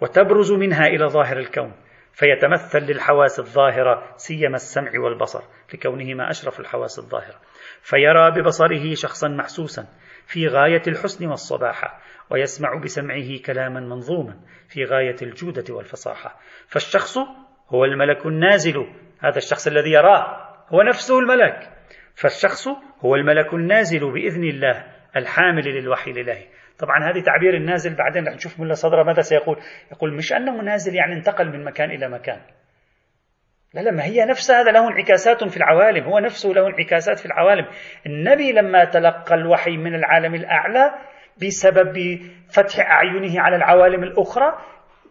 وتبرز منها إلى ظاهر الكون. فيتمثل للحواس الظاهرة سيما السمع والبصر لكونهما أشرف الحواس الظاهرة. فيرى ببصره شخصا محسوسا في غاية الحسن والصباحة ويسمع بسمعه كلاما منظوما في غاية الجودة والفصاحة. فالشخص هو الملك النازل هذا الشخص الذي يراه هو نفسه الملك. فالشخص هو الملك النازل بإذن الله الحامل للوحي الإلهي. طبعا هذه تعبير النازل بعدين رح نشوف ملا صدرة ماذا سيقول. يقول مش أنه نازل يعني انتقل من مكان إلى مكان. لا لا ما هي نفسها هذا له انعكاسات في العوالم. هو نفسه له انعكاسات في العوالم. النبي لما تلقى الوحي من العالم الأعلى بسبب فتح أعينه على العوالم الأخرى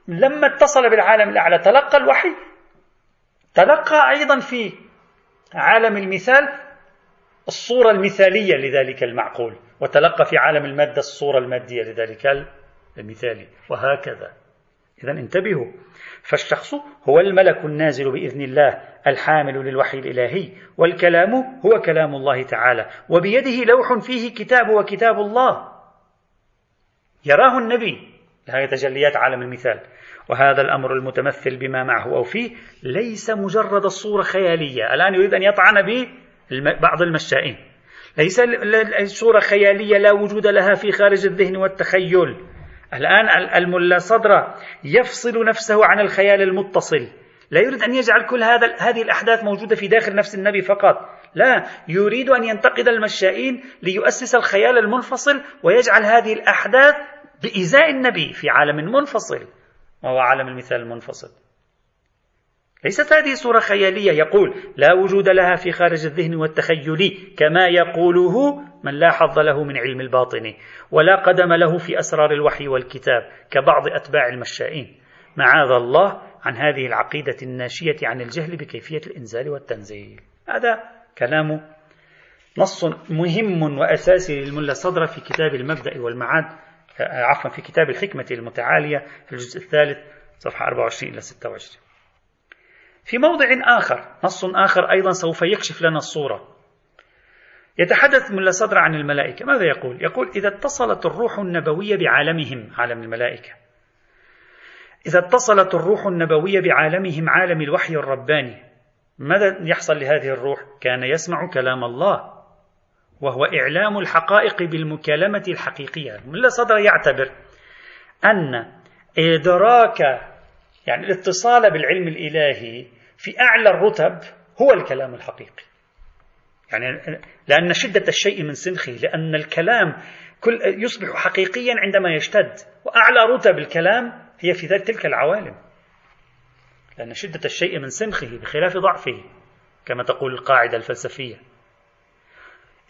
لما اتصل بالعالم الأعلى تلقى الوحي تلقى أيضا في عالم المثال الصورة المثالية لذلك المعقول. وتلقى في عالم المادة الصورة المادية لذلك المثالي. وهكذا. إذا انتبهوا. فالشخص هو الملك النازل بإذن الله الحامل للوحي الإلهي. والكلام هو كلام الله تعالى. وبيده لوح فيه كتاب وكتاب الله. يراه النبي. هذه تجليات عالم المثال. وهذا الأمر المتمثل بما معه أو فيه ليس مجرد الصورة خيالية. الآن يريد أن يطعن به بعض المشائين ليس صورة خيالية لا وجود لها في خارج الذهن والتخيل. الآن الملا صدرة يفصل نفسه عن الخيال المتصل. لا يريد أن يجعل كل هذا هذه الأحداث موجودة في داخل نفس النبي فقط. لا يريد أن ينتقد المشائين ليؤسس الخيال المنفصل ويجعل هذه الأحداث بإزاء النبي في عالم منفصل. وهو عالم المثال المنفصل. ليست هذه صورة خيالية. يقول لا وجود لها في خارج الذهن والتخيل كما يقوله من لا حظ له من علم الباطن ولا قدم له في أسرار الوحي والكتاب كبعض أتباع المشائين. معاذ الله عن هذه العقيدة الناشية عن الجهل بكيفية الإنزال والتنزيل. هذا كلام نص مهم وأساسي للملا صدر في كتاب المبدأ والمعاد عفوا في كتاب الحكمة المتعالية في الجزء الثالث صفحة 24 إلى 26 في موضع آخر نص آخر أيضا سوف يكشف لنا الصورة. يتحدث ملا صدر عن الملائكة. ماذا يقول؟ يقول إذا اتصلت الروح النبوية بعالمهم عالم الملائكة. إذا اتصلت الروح النبوية بعالمهم عالم الوحي الرباني. ماذا يحصل لهذه الروح؟ كان يسمع كلام الله وهو إعلام الحقائق بالمكالمة الحقيقية. ملا صدر يعتبر أن إدراك يعني الاتصال بالعلم الإلهي في أعلى الرتب هو الكلام الحقيقي يعني لأن شدة الشيء من سنخه لأن الكلام كل يصبح حقيقيا عندما يشتد وأعلى رتب الكلام هي في تلك العوالم لأن شدة الشيء من سنخه بخلاف ضعفه كما تقول القاعدة الفلسفية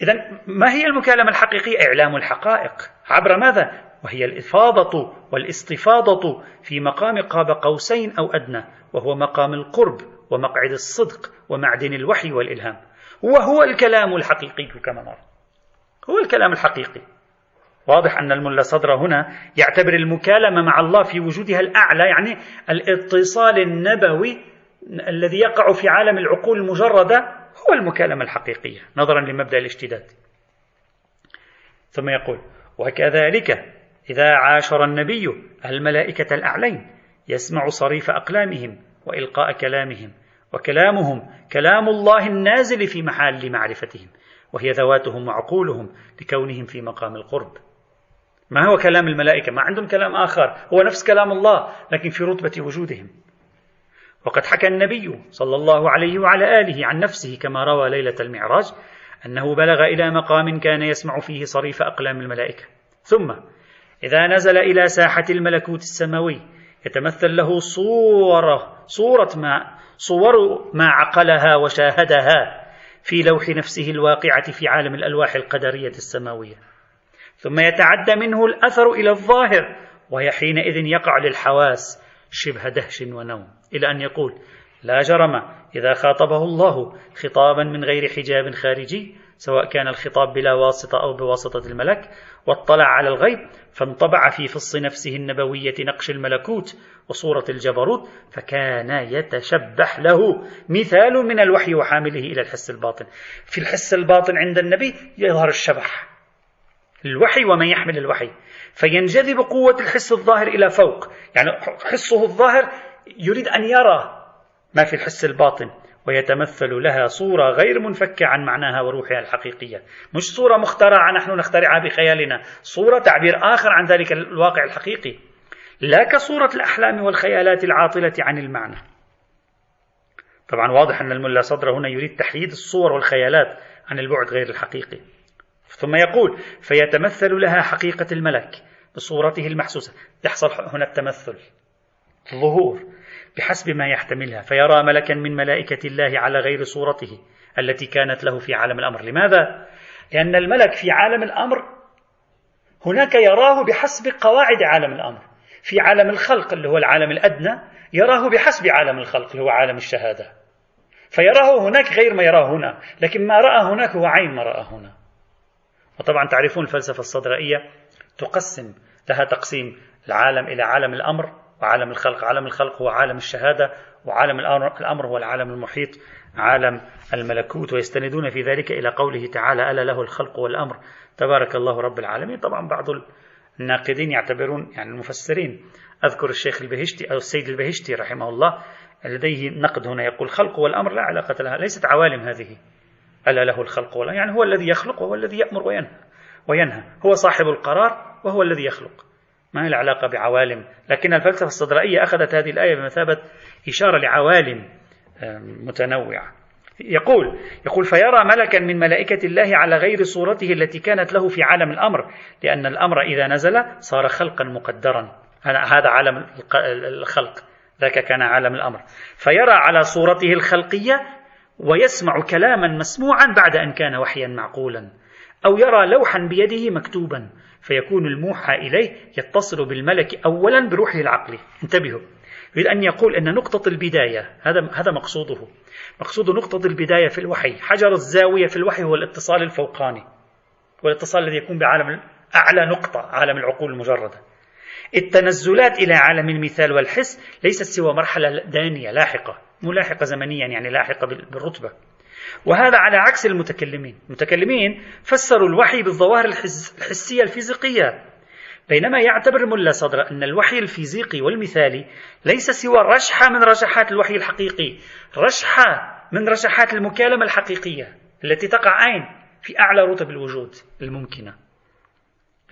إذا ما هي المكالمة الحقيقية؟ إعلام الحقائق عبر ماذا؟ وهي الإفاضة والاستفاضة في مقام قاب قوسين أو أدنى وهو مقام القرب ومقعد الصدق ومعدن الوحي والإلهام. وهو الكلام الحقيقي كما نرى. هو الكلام الحقيقي. واضح أن الملا صدر هنا يعتبر المكالمة مع الله في وجودها الأعلى يعني الاتصال النبوي الذي يقع في عالم العقول المجردة هو المكالمة الحقيقية نظرا لمبدأ الاشتداد. ثم يقول وكذلك إذا عاشر النبي الملائكة الأعلين يسمع صريف أقلامهم وإلقاء كلامهم وكلامهم كلام الله النازل في محل معرفتهم وهي ذواتهم وعقولهم لكونهم في مقام القرب. ما هو كلام الملائكة؟ ما عندهم كلام آخر هو نفس كلام الله لكن في رتبة وجودهم. وقد حكى النبي صلى الله عليه وعلى آله عن نفسه كما روى ليلة المعراج أنه بلغ إلى مقام كان يسمع فيه صريف أقلام الملائكة. ثم إذا نزل إلى ساحة الملكوت السماوي يتمثل له صورة صورة ما صور ما عقلها وشاهدها في لوح نفسه الواقعة في عالم الألواح القدرية السماوية. ثم يتعدى منه الأثر إلى الظاهر وهي حينئذ يقع للحواس شبه دهش ونوم إلى أن يقول لا جرم إذا خاطبه الله خطابا من غير حجاب خارجي سواء كان الخطاب بلا واسطة أو بواسطة الملك واطلع على الغيب فانطبع في فص نفسه النبوية نقش الملكوت وصورة الجبروت فكان يتشبح له. مثال من الوحي وحامله إلى الحس الباطن. في الحس الباطن عند النبي يظهر الشبح. الوحي ومن يحمل الوحي. فينجذب قوة الحس الظاهر إلى فوق. يعني حسه الظاهر يريد أن يرى ما في الحس الباطن. ويتمثل لها صورة غير منفكة عن معناها وروحها الحقيقية. مش صورة مخترعة نحن نخترعها بخيالنا. صورة تعبير آخر عن ذلك الواقع الحقيقي. لا كصورة الأحلام والخيالات العاطلة عن المعنى. طبعا واضح أن الملا صدر هنا يريد تحييد الصور والخيالات عن البعد غير الحقيقي. ثم يقول فيتمثل لها حقيقة الملك بصورته المحسوسة. يحصل هنا التمثل. الظهور. بحسب ما يحتملها فيرى ملكا من ملائكة الله على غير صورته التي كانت له في عالم الأمر. لماذا؟ لأن الملك في عالم الأمر هناك يراه بحسب قواعد عالم الأمر. في عالم الخلق اللي هو العالم الأدنى يراه بحسب عالم الخلق اللي هو عالم الشهادة. فيراه هناك غير ما يراه هنا لكن ما رأى هناك هو عين ما رأى هنا. وطبعا تعرفون الفلسفة الصدرائية تقسم لها تقسيم العالم إلى عالم الأمر وعالم الخلق. عالم الخلق هو عالم الشهادة وعالم الأمر هو العالم المحيط عالم الملكوت ويستندون في ذلك إلى قوله تعالى ألا له الخلق والأمر. تبارك الله رب العالمين. طبعا بعض الناقدين يعتبرون يعني المفسرين أذكر الشيخ البهشتي أو السيد البهشتي رحمه الله لديه نقد هنا يقول الخلق والأمر لا علاقة لها ليست عوالم هذه. ألا له الخلق والأمر يعني هو الذي يخلق وهو الذي يأمر وينهى وينهى. هو صاحب القرار وهو الذي يخلق. ما هي العلاقة بعوالم. لكن الفلسفة الصدرائية أخذت هذه الآية بمثابة إشارة لعوالم متنوعة. يقول يقول فيرى ملكا من ملائكة الله على غير صورته التي كانت له في عالم الأمر لأن الأمر إذا نزل صار خلقا مقدرا. هذا عالم الخلق. ذاك كان عالم الأمر. فيرى على صورته الخلقية ويسمع كلاما مسموعا بعد أن كان وحيا معقولا. أو يرى لوحا بيده مكتوبا فيكون الموحى إليه يتصل بالملك أولا بروحه العقلي. انتبهوا. يريد أن يقول أن نقطة البداية هذا هذا مقصوده. مقصود نقطة البداية في الوحي حجر الزاوية في الوحي هو الاتصال الفوقاني والاتصال الذي يكون بعالم أعلى نقطة عالم العقول المجردة التنزلات إلى عالم المثال والحس ليست سوى مرحلة دانية لاحقة مو لاحقة زمنيا يعني لاحقة بالرتبة. وهذا على عكس المتكلمين. المتكلمين فسروا الوحي بالظواهر الحسية الفيزيقية. بينما يعتبر ملا صدر أن الوحي الفيزيقي والمثالي ليس سوى رشحة من رشحات الوحي الحقيقي رشحة من رشحات المكالمة الحقيقية التي تقع أين؟ في أعلى رتب الوجود الممكنة.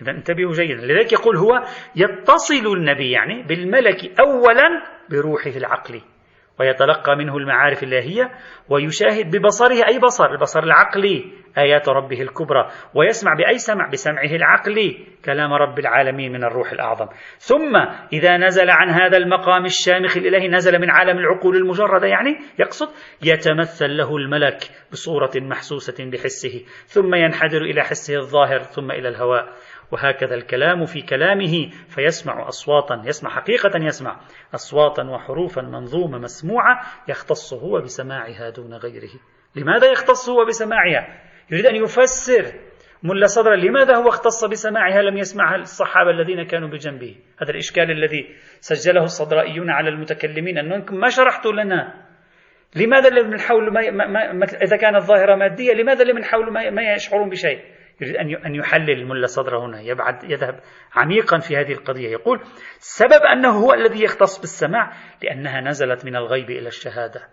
إذا انتبهوا جيدا. لذلك يقول هو يتصل النبي يعني بالملك أولا بروحه العقلي. ويتلقى منه المعارف اللاهية ويشاهد ببصره أي بصر البصر العقلي آيات ربه الكبرى ويسمع بأي سمع بسمعه العقلي كلام رب العالمين من الروح الأعظم. ثم إذا نزل عن هذا المقام الشامخ الإلهي نزل من عالم العقول المجردة يعني يقصد يتمثل له الملك بصورة محسوسة بحسه ثم ينحدر إلى حسه الظاهر ثم إلى الهواء. وهكذا الكلام في كلامه فيسمع أصواتا يسمع حقيقة يسمع أصواتا وحروفا منظومة مسموعة يختص هو بسماعها دون غيره. لماذا يختص هو بسماعها؟ يريد أن يفسر ملا صدر لماذا هو اختص بسماعها؟ لم يسمعها الصحابة الذين كانوا بجنبه. هذا الإشكال الذي سجله الصدرائيون على المتكلمين. أنكم ما شرحتوا لنا لماذا اللي من حول ما, ما, ما إذا كانت ظاهرة مادية لماذا اللي من حول ما, ما يشعرون بشيء؟ يريد أن يحلل الملا صدر هنا يبعد يذهب عميقا في هذه القضية. يقول سبب أنه هو الذي يختص بالسماع لأنها نزلت من الغيب إلى الشهادة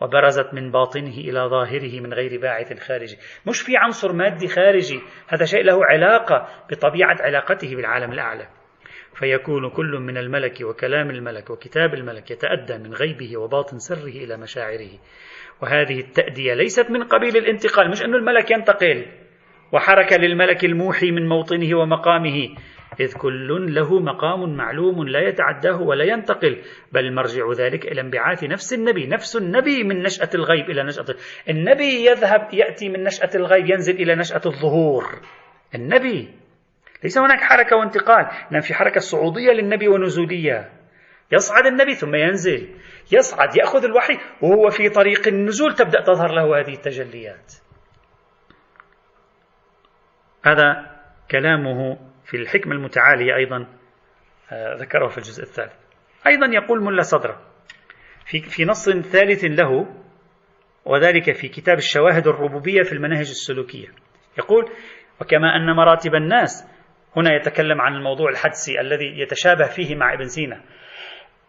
وبرزت من باطنه إلى ظاهره من غير باعث خارجي. مش في عنصر مادي خارجي هذا شيء له علاقة بطبيعة علاقته بالعالم الأعلى. فيكون كل من الملك وكلام الملك وكتاب الملك يتأدى من غيبه وباطن سره إلى مشاعره. وهذه التأدية ليست من قبيل الانتقال مش أن الملك ينتقل. وحرك للملك الموحي من موطنه ومقامه إذ كل له مقام معلوم لا يتعداه ولا ينتقل بل مرجع ذلك إلى انبعاث نفس النبي. نفس النبي من نشأة الغيب إلى نشأة النبي يذهب يأتي من نشأة الغيب ينزل إلى نشأة الظهور. النبي ليس هناك حركة وانتقال نعم في حركة صعودية للنبي ونزولية. يصعد النبي ثم ينزل. يصعد يأخذ الوحي وهو في طريق النزول تبدأ تظهر له هذه التجليات. هذا كلامه في الحكمة المتعالية أيضا آه، ذكره في الجزء الثالث. أيضا يقول ملا صدرة في, في نص ثالث له وذلك في كتاب الشواهد الربوبية في المناهج السلوكية. يقول وكما أن مراتب الناس هنا يتكلم عن الموضوع الحدسي الذي يتشابه فيه مع ابن سينا.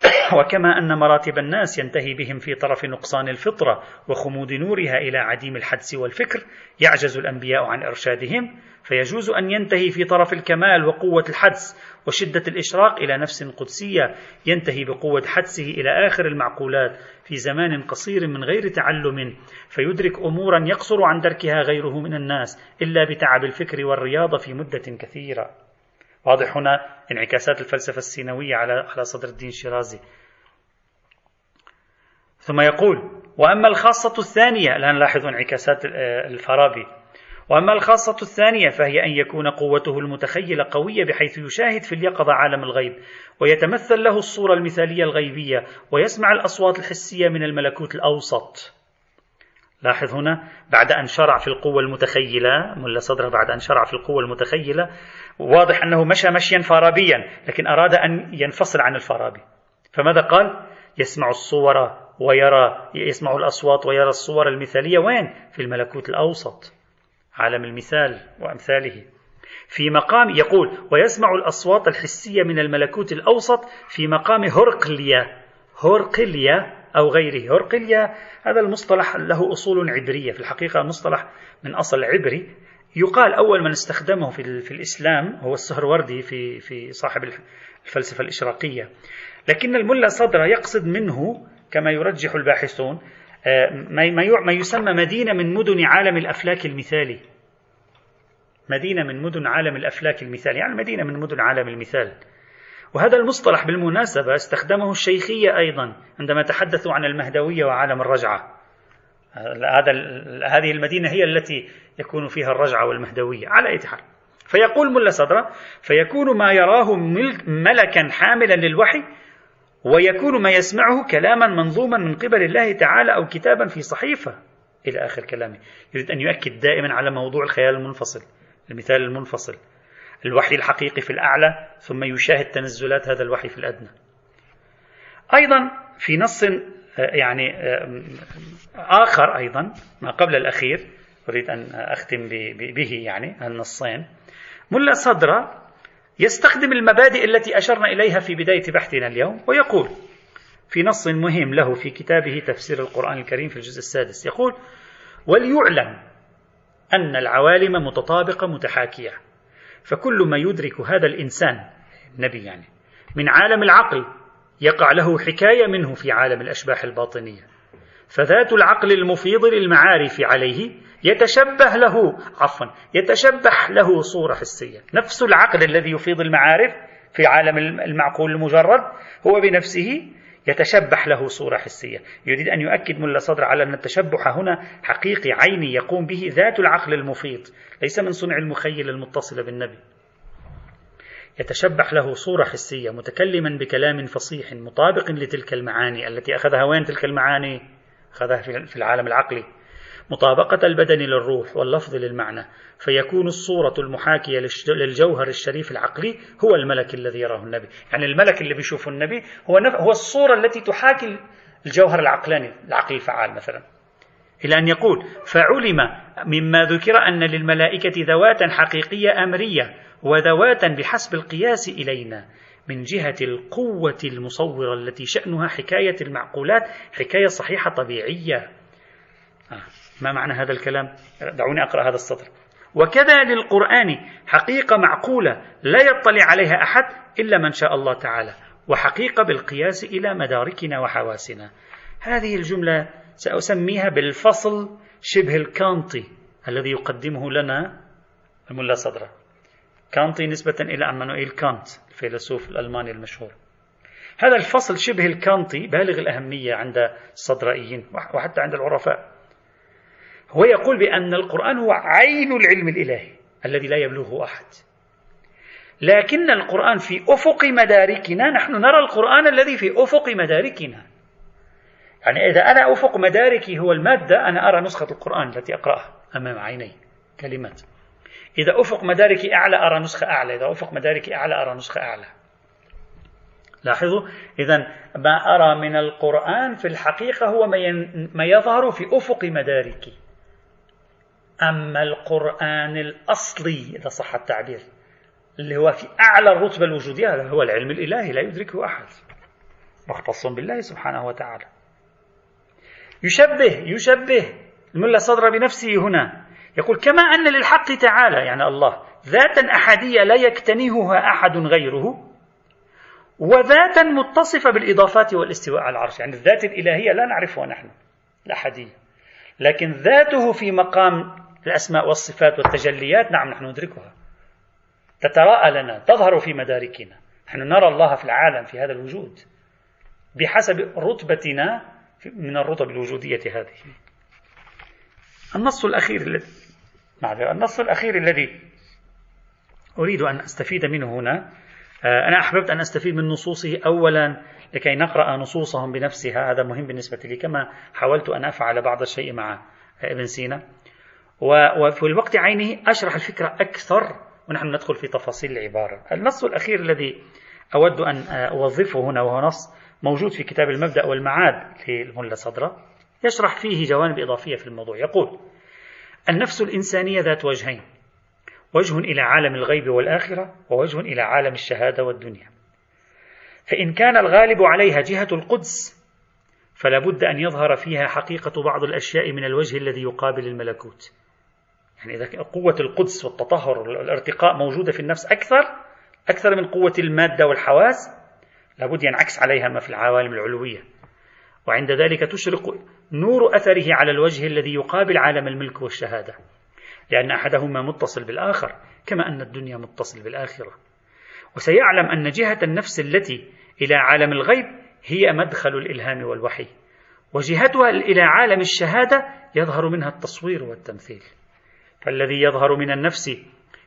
[COUGHS] وكما أن مراتب الناس ينتهي بهم في طرف نقصان الفطرة وخمود نورها إلى عديم الحدس والفكر يعجز الأنبياء عن إرشادهم. فيجوز أن ينتهي في طرف الكمال وقوة الحدس وشدة الإشراق إلى نفس قدسية ينتهي بقوة حدسه إلى آخر المعقولات في زمان قصير من غير تعلم. فيدرك أمورا يقصر عن دركها غيره من الناس إلا بتعب الفكر والرياضة في مدة كثيرة. واضح هنا انعكاسات الفلسفة السينوية على صدر الدين الشيرازي ثم يقول وأما الخاصة الثانية الآن لاحظوا انعكاسات الفارابي. وأما الخاصة الثانية فهي أن يكون قوته المتخيلة قوية بحيث يشاهد في اليقظة عالم الغيب ويتمثل له الصورة المثالية الغيبية ويسمع الأصوات الحسية من الملكوت الأوسط. لاحظ هنا بعد أن شرع في القوة المتخيلة ملا صدره بعد أن شرع في القوة المتخيلة واضح أنه مشى مشيا فارابيا لكن أراد أن ينفصل عن الفارابي. فماذا قال؟ يسمع الصور ويرى يسمع الأصوات ويرى الصور المثالية. وين؟ في الملكوت الأوسط. عالم المثال وأمثاله. في مقام يقول ويسمع الأصوات الحسية من الملكوت الأوسط في مقام هرقليا هرقليا أو غيره. هرقليا هذا المصطلح له أصول عبرية. في الحقيقة مصطلح من أصل عبري. يقال أول من استخدمه في, في الإسلام هو السهروردي في, في صاحب الفلسفة الإشراقية. لكن الملا صدر يقصد منه كما يرجح الباحثون ما يسمى مدينة من مدن عالم الأفلاك المثالي. مدينة من مدن عالم الأفلاك المثالي يعني مدينة من مدن عالم المثال. وهذا المصطلح بالمناسبة استخدمه الشيخية أيضا عندما تحدثوا عن المهدوية وعالم الرجعة. هذا هذه المدينة هي التي يكون فيها الرجعة والمهدوية على أي حال. فيقول ملا صدرة فيكون ما يراه ملكا حاملا للوحي ويكون ما يسمعه كلاما منظوما من قبل الله تعالى أو كتابا في صحيفة. إلى آخر كلامه. يريد أن يؤكد دائما على موضوع الخيال المنفصل المثال المنفصل. الوحي الحقيقي في الأعلى ثم يشاهد تنزلات هذا الوحي في الأدنى. أيضا في نص يعني آخر أيضا ما قبل الأخير أريد أن أختم به يعني النصين. ملا صدرة يستخدم المبادئ التي أشرنا إليها في بداية بحثنا اليوم ويقول في نص مهم له في كتابه تفسير القرآن الكريم في الجزء السادس يقول وليعلم أن العوالم متطابقة متحاكية فكل ما يدرك هذا الإنسان النبي يعني من عالم العقل يقع له حكاية منه في عالم الأشباح الباطنية فذات العقل المفيض للمعارف عليه يتشبه له عفوا يتشبه له صورة حسية. نفس العقل الذي يفيض المعارف في عالم المعقول المجرد هو بنفسه يتشبح له صورة حسية. يريد أن يؤكد ملا صدر على أن التشبح هنا حقيقي عيني يقوم به ذات العقل المفيض ليس من صنع المخيل المتصل بالنبي. يتشبح له صورة حسية متكلما بكلام فصيح مطابق لتلك المعاني التي أخذها. وين تلك المعاني؟ أخذها في العالم العقلي. مطابقة البدن للروح واللفظ للمعنى فيكون الصورة المحاكية للجوهر الشريف العقلي هو الملك الذي يراه النبي. يعني الملك اللي بيشوفه النبي هو, هو الصورة التي تحاكي الجوهر العقلاني العقل الفعال مثلا. إلى أن يقول فعلم مما ذكر أن للملائكة ذواتا حقيقية أمرية وذواتا بحسب القياس إلينا من جهة القوة المصورة التي شأنها حكاية المعقولات حكاية صحيحة طبيعية. آه. ما معنى هذا الكلام؟ دعوني أقرأ هذا السطر. وكذا للقرآن حقيقة معقولة لا يطلع عليها أحد إلا من شاء الله تعالى وحقيقة بالقياس إلى مداركنا وحواسنا. هذه الجملة سأسميها بالفصل شبه الكانطي الذي يقدمه لنا الملا صدرة. كانطي نسبة إلى عمانويل كانت الفيلسوف الألماني المشهور. هذا الفصل شبه الكانطي بالغ الأهمية عند الصدرائيين وحتى عند العرفاء. هو يقول بأن القرآن هو عين العلم الإلهي الذي لا يبلغه أحد. لكن القرآن في أفق مداركنا نحن نرى القرآن الذي في أفق مداركنا. يعني إذا أنا أفق مداركي هو المادة أنا أرى نسخة القرآن التي أقرأها أمام عيني كلمات. إذا أفق مداركي أعلى أرى نسخة أعلى. إذا أفق مداركي أعلى أرى نسخة أعلى. لاحظوا؟ إذا ما أرى من القرآن في الحقيقة هو ما يظهر في أفق مداركي. أما القرآن الأصلي إذا صح التعبير اللي هو في أعلى الرتبة الوجودية هذا هو العلم الإلهي لا يدركه أحد. مختص بالله سبحانه وتعالى. يشبه يشبه الملا صدر بنفسه هنا. يقول كما أن للحق تعالى يعني الله ذاتا أحدية لا يكتنهها أحد غيره وذاتا متصفة بالإضافات والاستواء على العرش. يعني الذات الإلهية لا نعرفها نحن الأحدية. لكن ذاته في مقام الأسماء والصفات والتجليات. نعم نحن ندركها. تتراءى لنا تظهر في مداركنا. نحن نرى الله في العالم في هذا الوجود بحسب رتبتنا من الرتب الوجودية هذه. النص الأخير الذي النص الأخير الذي أريد أن أستفيد منه هنا آه، أنا أحببت أن أستفيد من نصوصه أولا لكي نقرأ نصوصهم بنفسها. هذا مهم بالنسبة لي. كما حاولت أن أفعل بعض الشيء مع ابن سينا. وفي الوقت عينه أشرح الفكرة أكثر ونحن ندخل في تفاصيل العبارة. النص الأخير الذي أود أن أوظفه هنا وهو نص موجود في كتاب المبدأ والمعاد للملا صدرة يشرح فيه جوانب إضافية في الموضوع. يقول النفس الإنسانية ذات وجهين وجه إلى عالم الغيب والآخرة ووجه إلى عالم الشهادة والدنيا. فإن كان الغالب عليها جهة القدس فلا بد أن يظهر فيها حقيقة بعض الأشياء من الوجه الذي يقابل الملكوت. يعني إذا قوة القدس والتطهر والارتقاء موجودة في النفس أكثر أكثر من قوة المادة والحواس لابد ينعكس عليها ما في العوالم العلوية. وعند ذلك تشرق نور أثره على الوجه الذي يقابل عالم الملك والشهادة. لأن أحدهما متصل بالآخر كما أن الدنيا متصل بالآخرة. وسيعلم أن جهة النفس التي إلى عالم الغيب هي مدخل الإلهام والوحي. وجهتها إلى عالم الشهادة يظهر منها التصوير والتمثيل. فالذي يظهر من النفس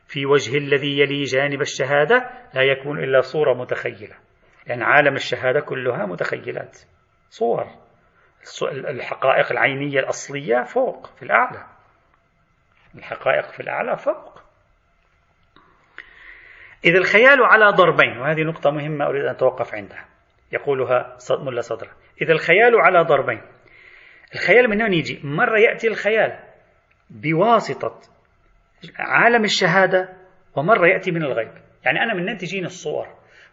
في وجه الذي يلي جانب الشهادة لا يكون إلا صورة متخيلة. لأن يعني عالم الشهادة كلها متخيلات. صور. الحقائق العينية الأصلية فوق في الأعلى. الحقائق في الأعلى فوق. إذا الخيال على ضربين وهذه نقطة مهمة أريد أن أتوقف عندها. يقولها ملا صدر إذا الخيال على ضربين. الخيال من وين يجي؟ مرة يأتي الخيال. بواسطة عالم الشهادة ومرة يأتي من الغيب. يعني أنا من تجيني الصور.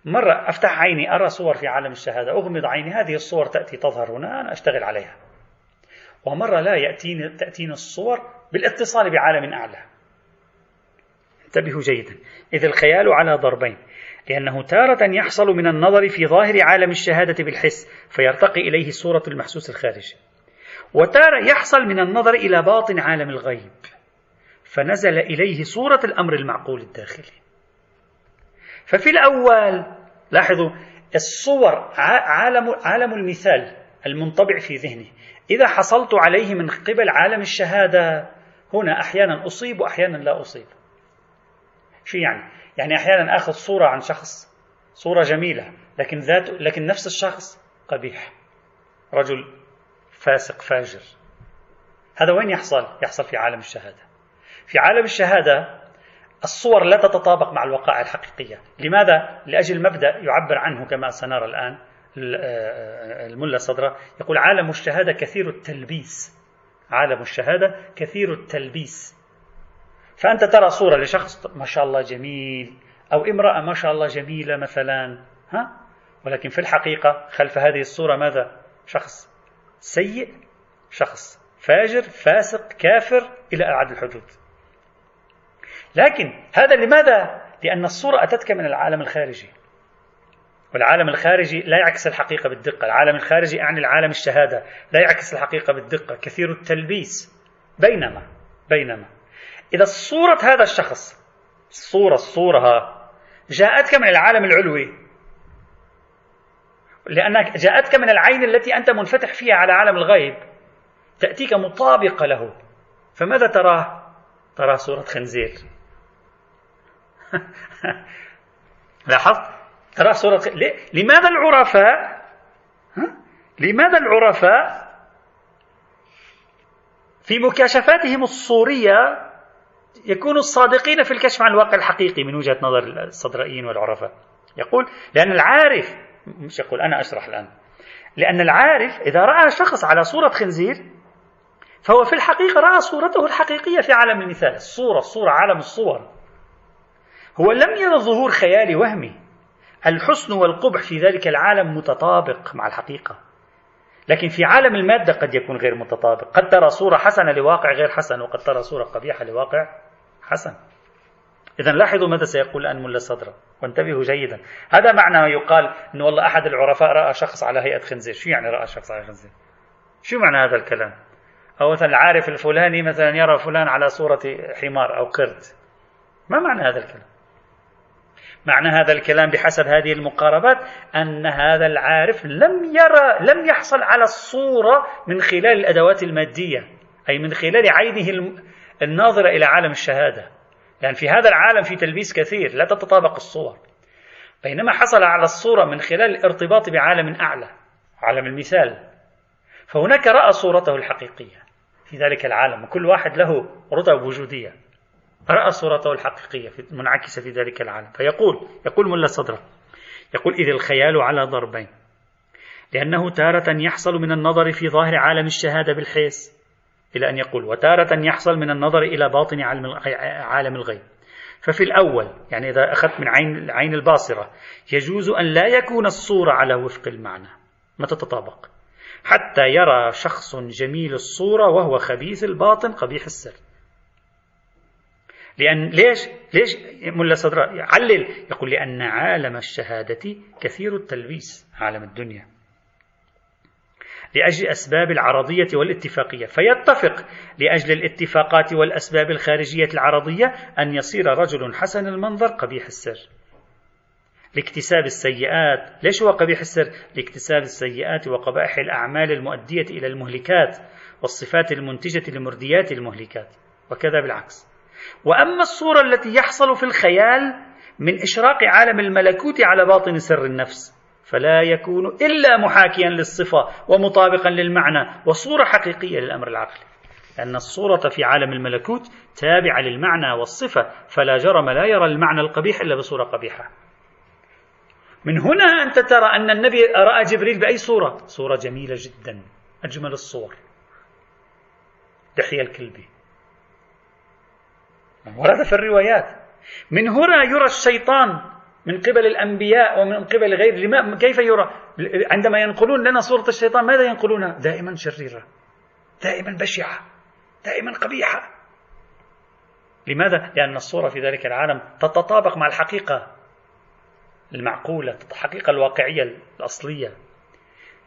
مرة أفتح عيني أرى صور في عالم الشهادة. أغمض عيني هذه الصور تأتي تظهر هنا أنا أشتغل عليها. ومرة لا يأتيني تأتيني الصور بالاتصال بعالم أعلى. انتبهوا جيدا. إذ الخيال على ضربين. لأنه تارة يحصل من النظر في ظاهر عالم الشهادة بالحس فيرتقي إليه صورة المحسوس الخارجي. وتارة يحصل من النظر إلى باطن عالم الغيب فنزل إليه صورة الأمر المعقول الداخلي. ففي الأول لاحظوا الصور عالم, عالم المثال المنطبع في ذهني إذا حصلت عليه من قبل عالم الشهادة هنا أحيانا أصيب وأحيانا لا أصيب. شو يعني؟ يعني أحيانا آخذ صورة عن شخص صورة جميلة لكن ذات لكن نفس الشخص قبيح. رجل فاسق فاجر. هذا وين يحصل؟ يحصل في عالم الشهادة. في عالم الشهادة الصور لا تتطابق مع الوقائع الحقيقية. لماذا؟ لأجل مبدأ يعبر عنه كما سنرى الآن الملا صدرة يقول عالم الشهادة كثير التلبيس. عالم الشهادة كثير التلبيس. فأنت ترى صورة لشخص ما شاء الله جميل أو امرأة ما شاء الله جميلة مثلا ها؟ ولكن في الحقيقة خلف هذه الصورة ماذا؟ شخص سيء شخص فاجر فاسق كافر إلى أبعد الحدود. لكن هذا لماذا؟ لأن الصورة أتتك من العالم الخارجي. والعالم الخارجي لا يعكس الحقيقة بالدقة. العالم الخارجي أعني العالم الشهادة لا يعكس الحقيقة بالدقة. كثير التلبيس. بينما بينما. إذا صورة هذا الشخص الصورة الصورة جاءتك من العالم العلوي لأنك جاءتك من العين التي أنت منفتح فيها على عالم الغيب. تأتيك مطابقة له. فماذا تراه؟ ترى صورة خنزير. [LAUGHS] لاحظت؟ ترى صورة لماذا العرفاء؟ لماذا العرفاء؟ في مكاشفاتهم الصورية يكونوا الصادقين في الكشف عن الواقع الحقيقي من وجهة نظر الصدرائيين والعرفاء. يقول لأن العارف مش يقول أنا أشرح الآن. لأن العارف إذا رأى شخص على صورة خنزير فهو في الحقيقة رأى صورته الحقيقية في عالم المثال. الصورة الصورة عالم الصور. هو لم يرى ظهور خيالي وهمي. الحسن والقبح في ذلك العالم متطابق مع الحقيقة. لكن في عالم المادة قد يكون غير متطابق. قد ترى صورة حسنة لواقع غير حسن وقد ترى صورة قبيحة لواقع حسن. إذا لاحظوا ماذا سيقول الآن ملا صدرة وانتبهوا جيدا. هذا معنى يقال أن والله أحد العرفاء رأى شخص على هيئة خنزير. شو يعني رأى شخص على خنزير؟ شو معنى هذا الكلام؟ أو مثلا العارف الفلاني مثلا يرى فلان على صورة حمار أو قرد. ما معنى هذا الكلام؟ معنى هذا الكلام بحسب هذه المقاربات أن هذا العارف لم يرى لم يحصل على الصورة من خلال الأدوات المادية أي من خلال عينه الناظرة إلى عالم الشهادة. لأن في هذا العالم في تلبيس كثير لا تتطابق الصور. بينما حصل على الصورة من خلال الارتباط بعالم أعلى عالم المثال فهناك رأى صورته الحقيقية في ذلك العالم وكل واحد له رتب وجودية. رأى صورته الحقيقية منعكسة في ذلك العالم. فيقول يقول ملا صدرة يقول إذ الخيال على ضربين لأنه تارة يحصل من النظر في ظاهر عالم الشهادة بالحس إلى أن يقول وتارة يحصل من النظر إلى باطن عالم الغيب. ففي الأول يعني إذا أخذت من عين العين الباصرة يجوز أن لا يكون الصورة على وفق المعنى ما تتطابق حتى يرى شخص جميل الصورة وهو خبيث الباطن قبيح السر. لأن ليش؟ ليش ملا صدرا علل. يقول لأن عالم الشهادة كثير التلبيس عالم الدنيا. لأجل أسباب العرضية والاتفاقية. فيتفق لأجل الاتفاقات والأسباب الخارجية العرضية أن يصير رجل حسن المنظر قبيح السر. لاكتساب السيئات ليش هو قبيح السر؟ لاكتساب السيئات وقبائح الأعمال المؤدية إلى المهلكات والصفات المنتجة لمرديات المهلكات وكذا بالعكس. وأما الصورة التي يحصل في الخيال من إشراق عالم الملكوت على باطن سر النفس فلا يكون إلا محاكيا للصفة ومطابقا للمعنى وصورة حقيقية للأمر العقلي. لأن الصورة في عالم الملكوت تابعة للمعنى والصفة فلا جرم لا يرى المعنى القبيح إلا بصورة قبيحة. من هنا أنت ترى أن النبي رأى جبريل بأي صورة؟ صورة جميلة جدا أجمل الصور. دحية الكلبي ورد في الروايات. من هنا يرى الشيطان من قبل الأنبياء ومن قبل غير لما كيف يرى؟ عندما ينقلون لنا صورة الشيطان ماذا ينقلونها دائما شريرة. دائما بشعة. دائما قبيحة. لماذا؟ لأن الصورة في ذلك العالم تتطابق مع الحقيقة المعقولة الحقيقة الواقعية الأصلية.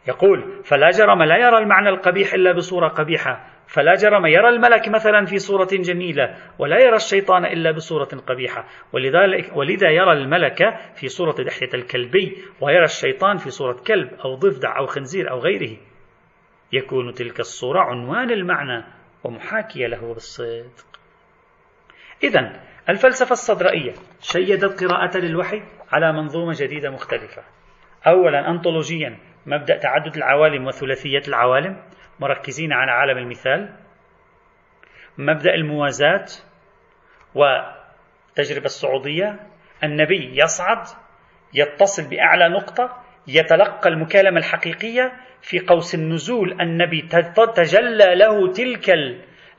يقول فلا جرم لا يرى المعنى القبيح إلا بصورة قبيحة. فلا جرم يرى الملك مثلا في صورة جميلة ولا يرى الشيطان إلا بصورة قبيحة. ولذلك ولذا يرى الملك في صورة دحية الكلبي ويرى الشيطان في صورة كلب أو ضفدع أو خنزير أو غيره. يكون تلك الصورة عنوان المعنى ومحاكية له بالصدق. إذا الفلسفة الصدرائية شيدت قراءة للوحي على منظومة جديدة مختلفة. أولا أنطولوجيا مبدأ تعدد العوالم وثلاثية العوالم. مركزين على عالم المثال مبدأ الموازاة والتجربة الصعودية النبي يصعد يتصل بأعلى نقطة يتلقى المكالمة الحقيقية في قوس النزول النبي تجلى له تلك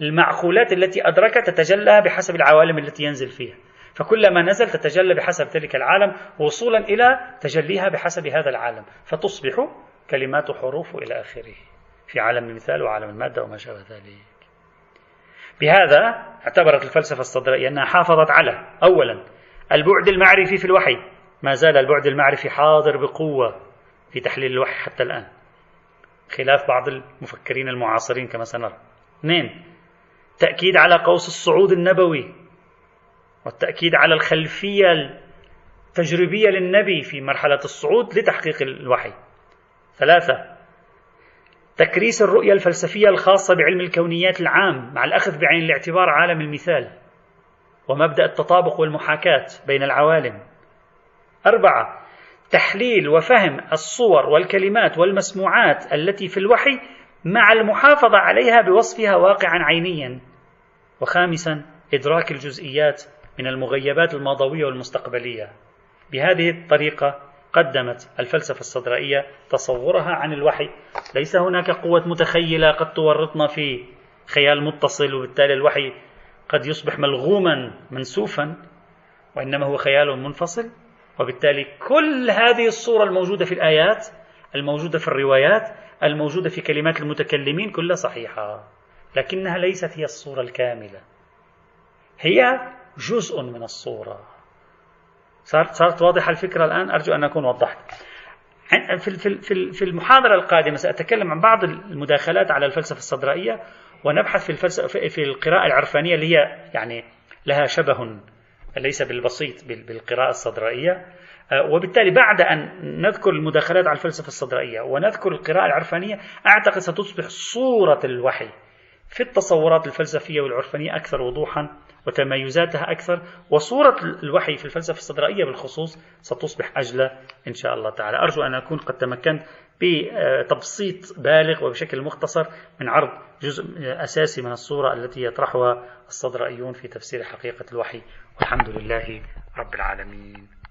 المعقولات التي أدركها تتجلى بحسب العوالم التي ينزل فيها. فكلما نزل تتجلى بحسب ذلك العالم وصولا إلى تجليها بحسب هذا العالم. فتصبح كلمات حروف إلى آخره. في عالم المثال وعالم المادة وما شابه ذلك. بهذا اعتبرت الفلسفة الصدرائية أنها حافظت على أولا البعد المعرفي في الوحي. ما زال البعد المعرفي حاضر بقوة في تحليل الوحي حتى الآن. خلاف بعض المفكرين المعاصرين كما سنرى. اثنين تأكيد على قوس الصعود النبوي والتأكيد على الخلفية التجريبية للنبي في مرحلة الصعود لتحقيق الوحي. ثلاثة تكريس الرؤية الفلسفية الخاصة بعلم الكونيات العام مع الأخذ بعين الاعتبار عالم المثال ومبدأ التطابق والمحاكاة بين العوالم. أربعة تحليل وفهم الصور والكلمات والمسموعات التي في الوحي مع المحافظة عليها بوصفها واقعا عينيا. وخامسا إدراك الجزئيات من المغيبات الماضوية والمستقبلية. بهذه الطريقة قدمت الفلسفة الصدرائية تصورها عن الوحي. ليس هناك قوة متخيلة قد تورطنا في خيال متصل وبالتالي الوحي قد يصبح ملغوما منسوفا وإنما هو خيال منفصل. وبالتالي كل هذه الصورة الموجودة في الآيات الموجودة في الروايات الموجودة في كلمات المتكلمين كلها صحيحة. لكنها ليست هي الصورة الكاملة. هي جزء من الصورة. صارت صارت واضحة الفكرة الآن أرجو أن أكون وضحت. في في المحاضرة القادمة سأتكلم عن بعض المداخلات على الفلسفة الصدرائية ونبحث في الفلسفة في القراءة العرفانية اللي هي يعني لها شبه ليس بالبسيط بالقراءة الصدرائية. آه، وبالتالي بعد أن نذكر المداخلات على الفلسفة الصدرائية ونذكر القراءة العرفانية أعتقد ستصبح صورة الوحي في التصورات الفلسفية والعرفانية أكثر وضوحا وتميزاتها أكثر. وصورة الوحي في الفلسفة الصدرائية بالخصوص ستصبح أجلى إن شاء الله تعالى. أرجو أن أكون قد تمكنت بتبسيط بالغ وبشكل مختصر من عرض جزء أساسي من الصورة التي يطرحها الصدرائيون في تفسير حقيقة الوحي. والحمد لله رب العالمين.